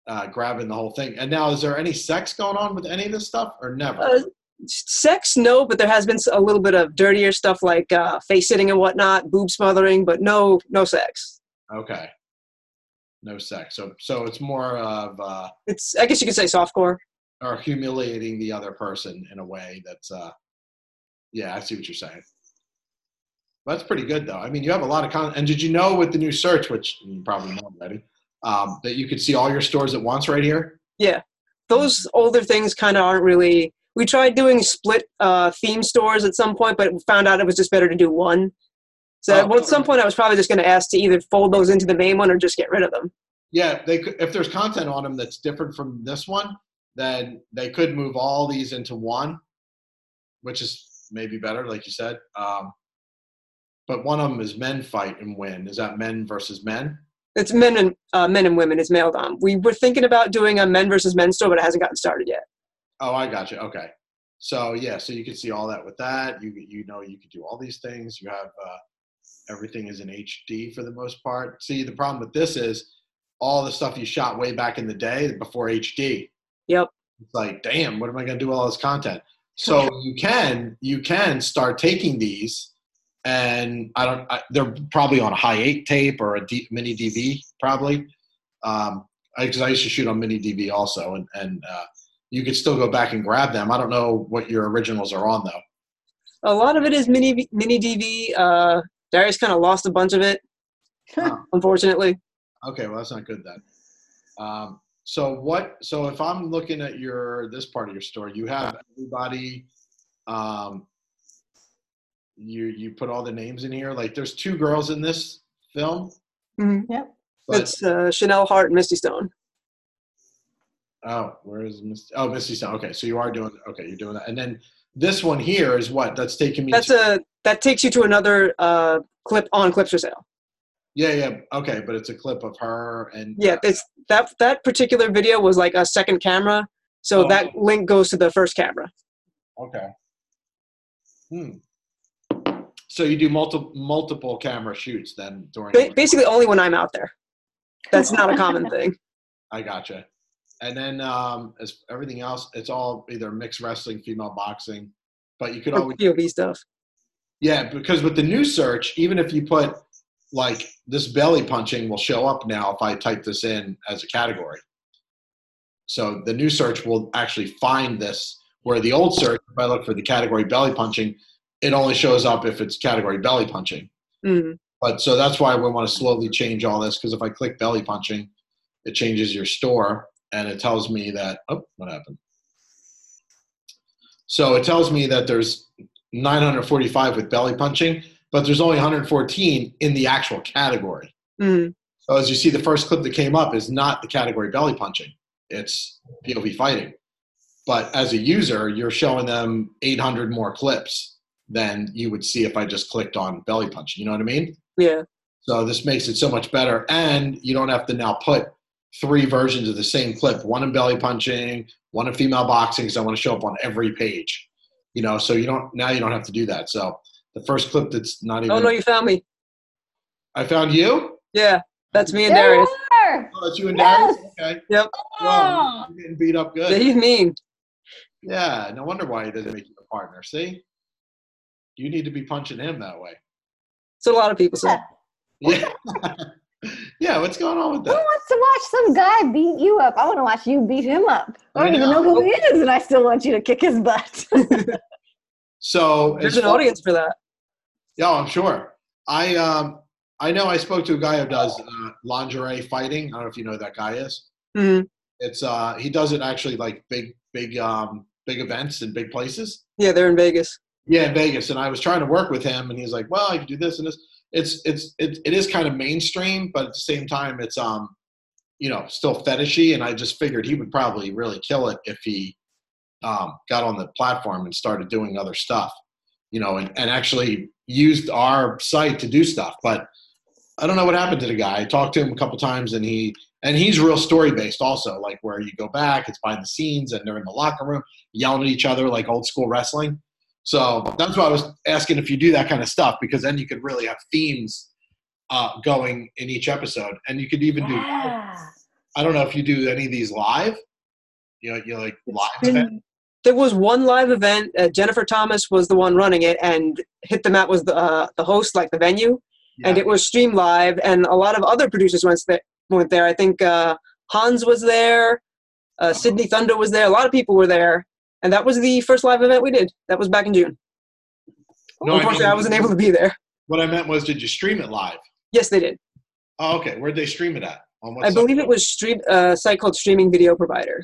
uh, grabbing the whole thing. And now, is there any sex going on with any of this stuff, or never? Uh, sex, no, but there has been a little bit of dirtier stuff like uh, face sitting and whatnot, boob smothering, but no, no sex. okay, no sex. So, so it's more of uh, It's, I guess you could say softcore. or humiliating the other person in a way that's, uh, yeah, I see what you're saying. That's pretty good, though. I mean, you have a lot of content. And did you know with the new search, which you probably know already, um, that you could see all your stores at once right here? Yeah. Those older things kind of aren't really. We tried doing split uh, theme stores at some point, but found out it was just better to do one. So Oh. at some point, I was probably just going to ask to either fold those into the main one or just get rid of them. Yeah, they could, if there's content on them that's different from this one, then they could move all these into one, which is maybe better, like you said. Um, but one of them is men fight and win. Is that men versus men? It's men and uh, men and women. It's male dom. We were thinking about doing a men versus men store, but it hasn't gotten started yet. Oh, I got you. Okay. So yeah, so you can see all that with that. You you know you could do all these things. You have uh, everything is in HD for the most part. See, the problem with this is all the stuff you shot way back in the day before HD. Yep. It's like, damn, what am I going to do with all this content? So you can you can start taking these, and I don't. I, they're probably on a high eight tape or a D, mini DV, probably. Um, because I, used to shoot on mini DV also, and and uh, you could still go back and grab them. I don't know what your originals are on though. A lot of it is mini mini DV. Uh, Darrius kind of lost a bunch of it, Huh. unfortunately. Okay, well that's not good then. Um, so what? So if I'm looking at your this part of your store, you have everybody. Um, you you put all the names in here. Like there's two girls in this film. Mhm. Yep. But It's uh, Chanel Hart and Misty Stone. oh, where is Misty? Oh, Misty Stone. Okay, so you are doing. Okay, you're doing that. And then this one here is what? That's taking me. That's to, a that takes you to another uh, clip on clips for sale. Yeah, yeah. Okay, but it's a clip of her and. Yeah, it's that that particular video was like a second camera, so Oh. that link goes to the first camera. Okay. Hmm. So you do multiple multiple camera shoots then during. Ba- basically, only when I'm out there. That's not a common thing. I gotcha. And then um, as everything else, it's all either mixed wrestling, female boxing, but you could For always POV stuff. yeah because with the new search, even if you put like this belly punching will show up now if I type this in as a category. So the new search will actually find this, where the old search, if I look for the category belly punching, it only shows up if it's category belly punching. Mhm. But so that's why we want to slowly change all this because if I click belly punching, it changes your store and it tells me that oh what happened. So it tells me that there's 945 with belly punching, but there's only 114 in the actual category. Mhm. So as you see, the first clip that came up is not the category belly punching; it's POV fighting. But as a user, you're showing them 800 more clips than you would see if I just clicked on belly punching. You know what I mean? Yeah. So this makes it so much better, and you don't have to now put three versions of the same clip: one in belly punching, one in female boxing, because I want to show up on every page. You know, so you don't now you don't have to do that. So the first clip that's not even Oh no, you found me. I found you. Yeah, that's me and There Darrius. you are. Oh, it's you and Yes. Darrius. Okay. Yep. Well, you're getting beat up good. Yeah, good. he's mean. Yeah. No wonder why he doesn't make you a partner. See, you need to be punching him that way. So a lot of people say. Yeah. Yeah. yeah. What's going on with that? Who wants to watch some guy beat you up? I want to watch you beat him up. I I don't even know. know who he is, and I still want you to kick his butt. So There's an far- audience for that. Yeah, I'm sure. I um I know I spoke to a guy who does uh, lingerie fighting. I don't know if you know who that guy is. hmm It's uh he does it actually like big big um big events in big places. Yeah, they're in Vegas. Yeah, in Vegas. And I was trying to work with him, and he's like, "Well, I can do this and this." It's it's it, it is kind of mainstream, but at the same time, it's um you know, still fetishy, and I just figured he would probably really kill it if he um, got on the platform and started doing other stuff, you know, and, and actually used our site to do stuff. But I don't know what happened to the guy. I talked to him a couple times, and he and he's real story based also, like where you go back, it's behind the scenes, and they're in the locker room yelling at each other like old school wrestling. So that's why I was asking if you do that kind of stuff because then you could really have themes uh, going in each episode, and you could even do. I don't know if you do any of these live. You know, you like live been- event. There was one live event. Uh, Jennifer Thomas was the one running it, and Hit the Mat was the uh, the host, like the venue, and it was streamed live. And a lot of other producers went there. Went there. I think uh, Hans was there. Uh, Sydney Thunder was there. A lot of people were there, and that was the first live event we did. That was back in June. No, I Unfortunately, mean- I wasn't able to be there. What I meant was, did you stream it live? Yes, they did. Oh, okay. Where'd they stream it at? On what I believe it was stream a site called Streaming Video Provider.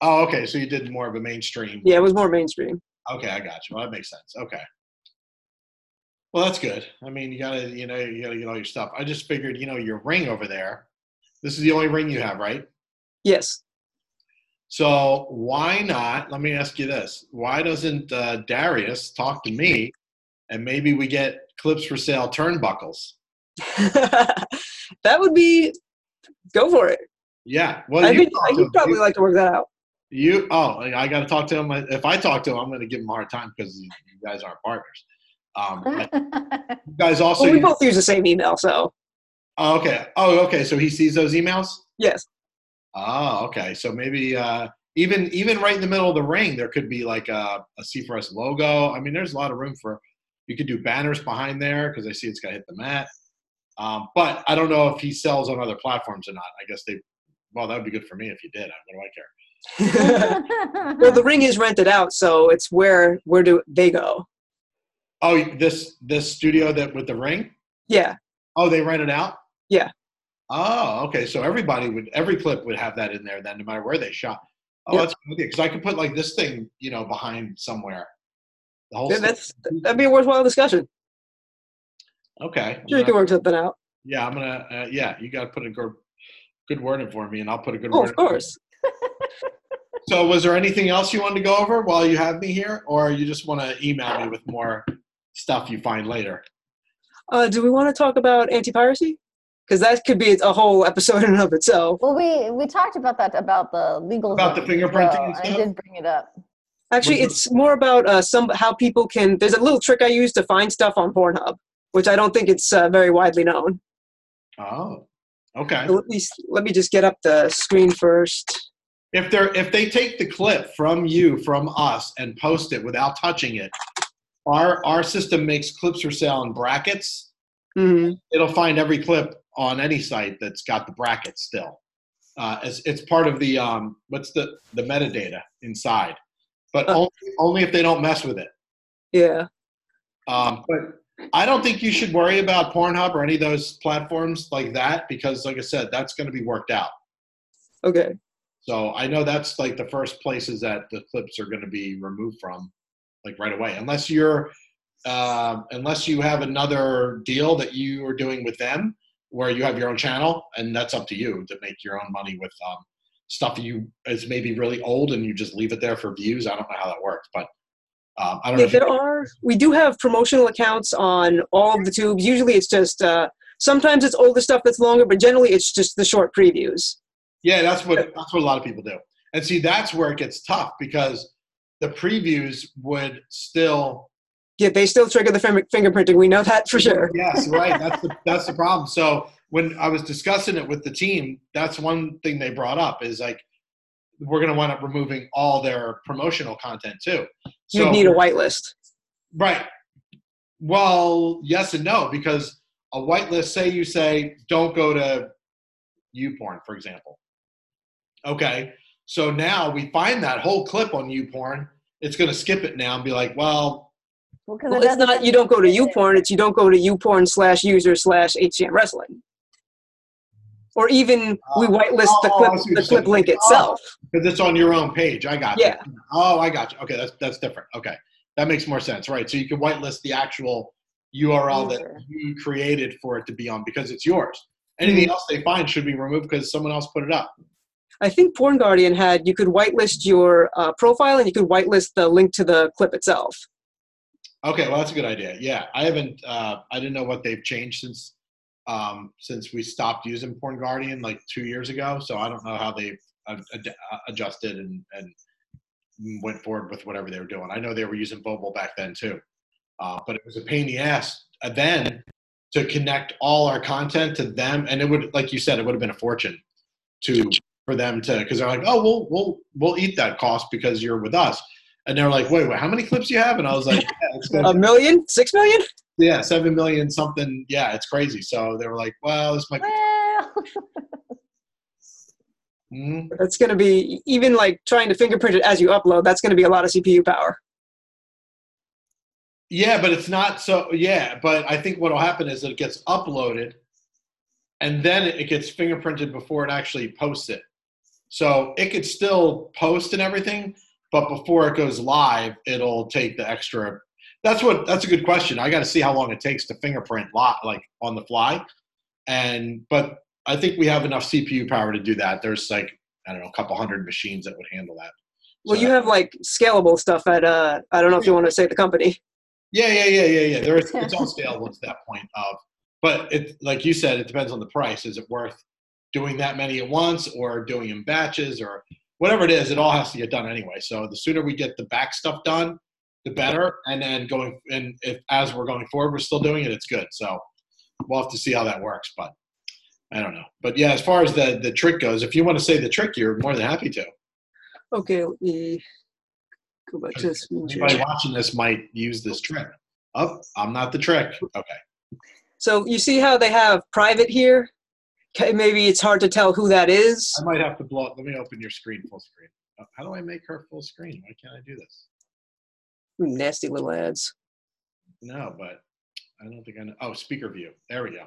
Oh, okay. So you did more of a mainstream. Yeah, it was more mainstream. Okay, I got you. Well, that makes sense. Okay. Well, that's good. I mean, you gotta, you know, you gotta get all your stuff. I just figured, you know, your ring over there. This is the only ring you have, right? Yes. So why not? Let me ask you this: Why doesn't uh, Darrius talk to me, and maybe we get clips for sale turnbuckles? that would be go for it. Yeah. Well, I you think talk to he'd probably You- like to work that out. You oh, I got to talk to him. If I talk to him, I'm going to give him a hard time because you guys aren't partners. Um, you guys also. Well, we both use the same email, so oh, okay. Oh, okay. So he sees those emails. yes. Oh, okay. So maybe uh, even even right in the middle of the ring, there could be like a, a C4S logo. I mean, there's a lot of room for. You could do banners behind there because I see it's got to hit the mat. Um, but I don't know if he sells on other platforms or not. I guess they. Well, that would be good for me if you did. What do I care? well, the ring is rented out, so it's where where do they go? Oh, this this studio that with the ring. Yeah. Oh, they rent it out? Yeah. Oh, okay. So everybody would, every clip would have that in there then, no matter where they shot. Oh, Yep. that's good. Because I could put like this thing, you know, behind somewhere. The whole Yeah. That's that'd be a worthwhile discussion. Okay. I'm Sure, you gonna- can work something out. yeah, I'm gonna. Uh, yeah, you got to put a good, good word in for me, and I'll put a good Oh, word. of course. So, was there anything else you wanted to go over while you have me here, or you just want to email me with more stuff you find later? Uh, do we want to talk about anti-piracy? Because that could be a whole episode in and of itself. well, we we talked about that about the legal About the fingerprinting so and I did bring it up. Actually, Was it's more about uh, some how people can. There's a little trick I use to find stuff on Pornhub, which I don't think it's uh, very widely known. Oh, okay. So let me let me just get up the screen first. If they're if they take the clip from you from us and post it without touching it, our our system makes clips for sale in brackets. hmm It'll find every clip on any site that's got the brackets still. Uh, it's it's part of the um what's the the metadata inside, but Oh. only only if they don't mess with it. Yeah. Um, but I don't think you should worry about Pornhub or any of those platforms like that because, like I said, that's going to be worked out. Okay. So I know that's like the first places that the clips are going to be removed from, like right away, unless you're, um unless you have another deal that you are doing with them where you have your own channel, and that's up to you to make your own money with um, stuff you is maybe really old and you just leave it there for views. I don't know how that works, but um, I don't know. Yeah, If you, there are. We do have promotional accounts on all of the tubes. Usually, it's just. Uh, sometimes it's older stuff that's longer, but generally, it's just the short previews. Yeah, that's what that's what a lot of people do. And see, that's where it gets tough because the previews would still Yeah, they still trigger the finger- fingerprinting. We know that for sure. Yes, right. That's the that's the problem. So when I was discussing it with the team, that's one thing they brought up is like we're going to wind up removing all their promotional content too. You need a whitelist. right. Well, yes and no because a whitelist. Say you say don't go to YouPorn, for example. Okay, so now we find that whole clip on YouPorn. It's going to skip it now and be like, well, Well, 'cause Well, it's doesn't. You don't go to YouPorn. It's you don't go to YouPorn slash user slash HTM Wrestling. Or even we whitelist the Oh, clip I the clip link Oh. itself. Because it's on your own page. I got Yeah. you. Oh, I got you. Okay, that's that's different. Okay, that makes more sense. Right. So you can whitelist the actual URL that you created for it to be on because it's yours. anything else they find should be removed because someone else put it up. I think Porn Guardian had you could whitelist your uh, profile and you could whitelist the link to the clip itself. Okay, well that's a good idea. Yeah, I haven't. Uh, I didn't know what they've changed since um, since we stopped using Porn Guardian like two years ago. So I don't know how they've ad- ad- adjusted and and went forward with whatever they were doing. I know they were using Vobile back then too, uh, but it was a pain in the ass uh, then to connect all our content to them, and it would, like you said, it would have been a fortune to for them to because they're like, oh, we'll we'll we'll eat that cost because you're with us. And they're like, wait, wait, how many clips do you have? And I was like, yeah, it's A million, six million. yeah, seven million something. Yeah, it's crazy. So they were like, well, this might be. Well, Mhm. That's going to be even like trying to fingerprint it as you upload. That's going to be a lot of CPU power. Yeah, but it's not so. Yeah, but I think what will happen is it gets uploaded, and then it gets fingerprinted before it actually posts it. So it could still post and everything, but before it goes live, it'll take the extra. That's what. That's a good question. I got to see how long it takes to fingerprint lot like on the fly, and but I think we have enough CPU power to do that. There's like I don't know a couple hundred machines that would handle that. Well, you have like scalable stuff at uh, I don't know if you want to say the company. Yeah, yeah, yeah, yeah, yeah. There is, it's all scalable to that point of, but it, like you said, it depends on the price. Is it worth doing that many at once, or doing in batches, or whatever it is? It all has to get done anyway. So the sooner we get the back stuff done, the better. And then going, and if as we're going forward, we're still doing it, it's good. So we'll have to see how that works, but I don't know. But yeah, as far as the the trick goes, if you want to say the trick, you're more than happy to. Okay, let me go back to this. Anybody watching this might use this trick. Oh, I'm not the trick. Okay. So you see how they have private here? Okay, Maybe it's hard to tell who that is. I might have to blow. Let me open your screen full screen. Uh, How do I make her full screen? Why can't I do this? Nasty little ads. No, but I don't think I know. Oh, speaker view. There we go.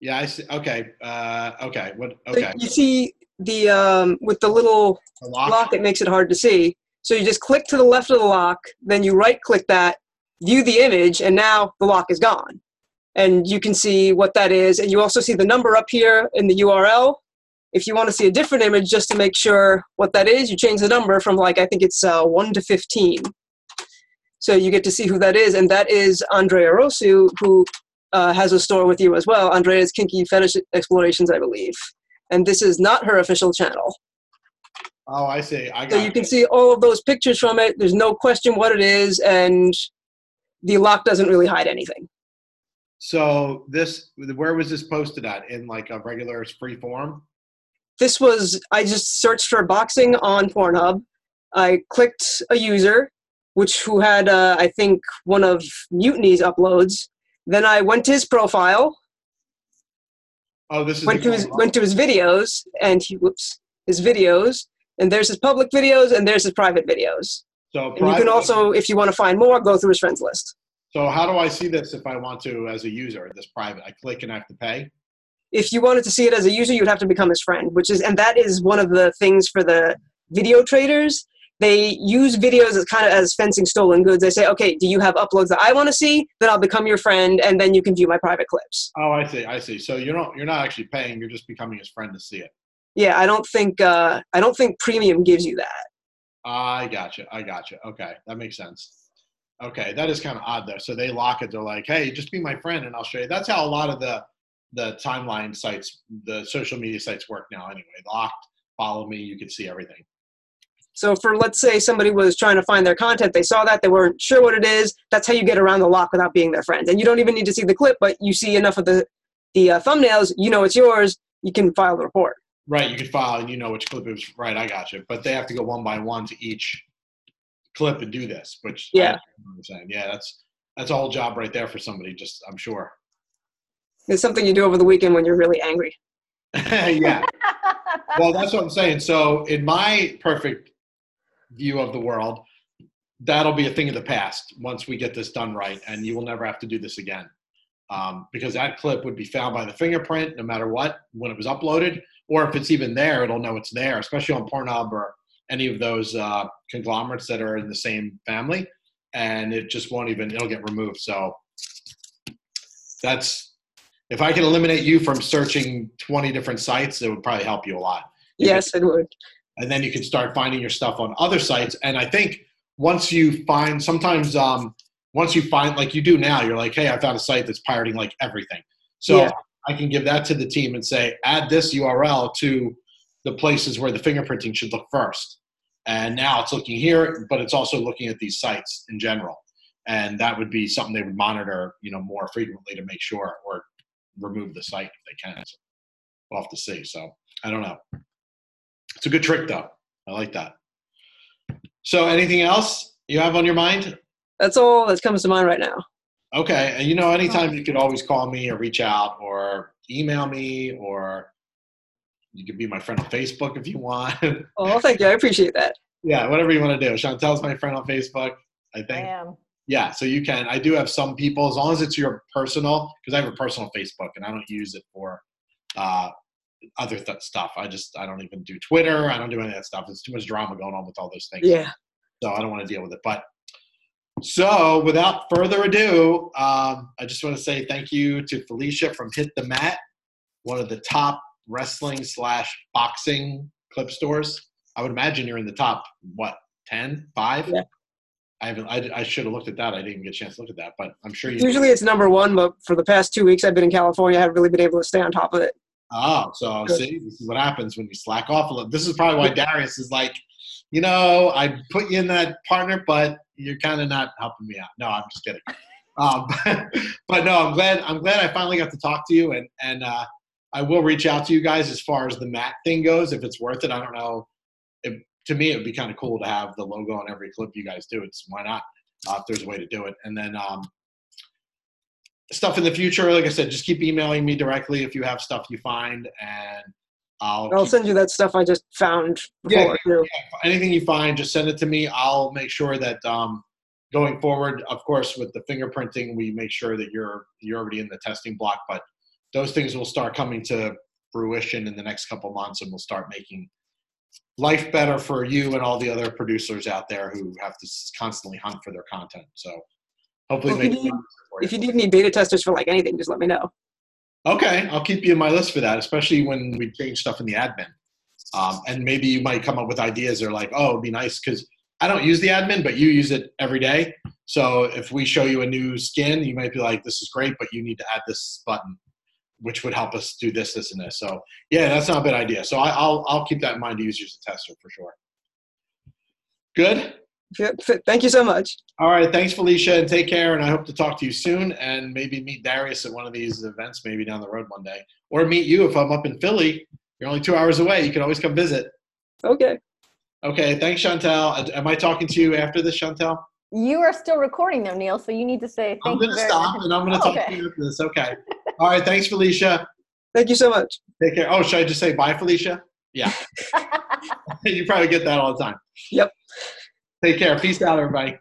Yeah, I see. Okay. Uh, okay. What? So Okay. you see the um, with the little The lock. lock, it makes it hard to see. So you just click to the left of the lock, then you right click that, view the image, and now the lock is gone. And you can see what that is. And you also see the number up here in the URL. If you want to see a different image just to make sure what that is, you change the number from like, I think it's uh, 1 to 15. So you get to see who that is. And that is Andrea Rosu, who uh, has a store with you as well. Andrea's Kinky Fetish Explorations, I believe. And this is not her official channel. Oh, I see. I got. So you can see all of those pictures from it. There's no question what it is, and the lock doesn't really hide anything. So this, where was this posted at? In like a regular free form? This was, I just searched for boxing on Pornhub. I clicked a user, which who had, uh, I think, one of Mutiny's uploads. Then I went to his profile, Oh, this is. went to his went to his videos, and he whoops his videos, and there's his public videos, and there's his private videos. So And you can also, if you want to find more, go through his friends list. So how do I see this if I want to as a user? This private. I click and I have to pay. if you wanted to see it as a user, you'd have to become his friend, which is, and that is one of the things for the video traders. They use videos as kind of as fencing stolen goods. They say, okay, do you have uploads that I want to see? Then I'll become your friend, and then you can view my private clips. Oh, I see. I see. So you're not you're not actually paying. You're just becoming his friend to see it. Yeah, I don't think uh, I don't think premium gives you that. I gotcha. I gotcha. Okay, that makes sense. Okay, that is kind of odd though. So they lock it. They're like, "Hey, just be my friend, and I'll show you." That's how a lot of the the timeline sites, the social media sites work now. Anyway, locked. Follow me. You can see everything. So for let's say somebody was trying to find their content, they saw that they weren't sure what it is. That's how you get around the lock without being their friends. And you don't even need to see the clip, but you see enough of the the uh, thumbnails, you know it's yours. You can file the report. Right. You can file, and you know which clip it was. Right. I got you. But they have to go one by one to each clip and do this. Which Yeah. I'm saying. Yeah, that's that's a whole job right there for somebody. Just I'm sure. It's something you do over the weekend when you're really angry. yeah. well, that's what I'm saying. So, in my perfect view of the world, that'll be a thing of the past once we get this done right, and you will never have to do this again. Um, because that clip would be found by the fingerprint no matter what when it was uploaded, or if it's even there, it'll know it's there, especially on Pornhub or any of those uh, conglomerates that are in the same family, and it just won't even, it'll get removed. So, that's if I can eliminate you from searching 20 different sites, it would probably help you a lot. You Yes, it would. and then you can start finding your stuff on other sites. And I think once you find, sometimes um, once you find, like you do now, you're like, hey, I found a site that's pirating like everything. So Yeah. I can give that to the team and say, add this URL to the places where the fingerprinting should look first. And now it's looking here, but it's also looking at these sites in general. And that would be something they would monitor, you know, more frequently to make sure or remove the site if they can. So we'll have to see. So I don't know. It's a good trick though. I like that. So anything else you have on your mind? That's all that comes to mind right now. Okay. And you know, anytime oh. you could always call me or reach out or email me or you can be my friend on Facebook if you want. Oh, thank you. I appreciate that. yeah, whatever you want to do. Chantel's my friend on Facebook. I think. I think. am. Yeah, so you can. I do have some people, as long as it's your personal, because I have a personal Facebook and I don't use it for uh, other th- stuff. I just I don't even do Twitter. I don't do any of that stuff. It's too much drama going on with all those things. Yeah. So I don't want to deal with it. But so without further ado, um, I just want to say thank you to Felicia from Hit the Mat, one of the top wrestling slash boxing clip stores. I would imagine you're in the top what 10, 5? Yeah. I haven't. I, I should have looked at that. I didn't even get a chance to look at that, but I'm sure you. Usually it's number one, but for the past two weeks I've been in California, I haven't really been able to stay on top of it. Oh, so Good. see, this is what happens when you slack off a little. This is probably why Darrius is like, you know, I put you in that partner, but you're kind of not helping me out. No, I'm just kidding. Um, but no, I'm glad. I'm glad I finally got to talk to you, and and uh, I will reach out to you guys as far as the mat thing goes. If it's worth it, I don't know. If, to me, it would be kind of cool to have the logo on every clip you guys do. It's why not? Uh, if there's a way to do it, and then um, stuff in the future. Like I said, just keep emailing me directly if you have stuff you find, and I'll. I'll send you that stuff I just found Yeah, before. too. anything you find, just send it to me. I'll make sure that um, going forward, of course, with the fingerprinting, we make sure that you're you're already in the testing block. But those things will start coming to fruition in the next couple months, and we'll start making life better for you and all the other producers out there who have to constantly hunt for their content. So hopefully, Well, if make you need-. If you need any beta testers for like anything, just let me know. Okay, I'll keep you in my list for that, especially when we change stuff in the admin. Um, and maybe you might come up with ideas or like, oh, it'd be nice because I don't use the admin, but you use it every day. So if we show you a new skin, you might be like, this is great, but you need to add this button, which would help us do this, this, and this. So yeah, that's not a bad idea. So I, I'll I'll keep that in mind to use you as a tester for sure. Good. Yep, Thank you so much. All right, thanks, Felicia, and take care. And I hope to talk to you soon, and maybe meet Darrius at one of these events, maybe down the road one day, or meet you if I'm up in Philly. You're only two hours away. You can always come visit. Okay. Okay, thanks, Chantel. Am I talking to you after this, Chantel? You are still recording though, Neil. So you need to say I'm thank you going to stop, much. and I'm going to Oh, talk okay. to you after this. Okay. All right, thanks, Felicia. Thank you so much. Take care. Oh, should I just say bye, Felicia? Yeah, you probably get that all the time. Yep. Take care. Peace out, everybody.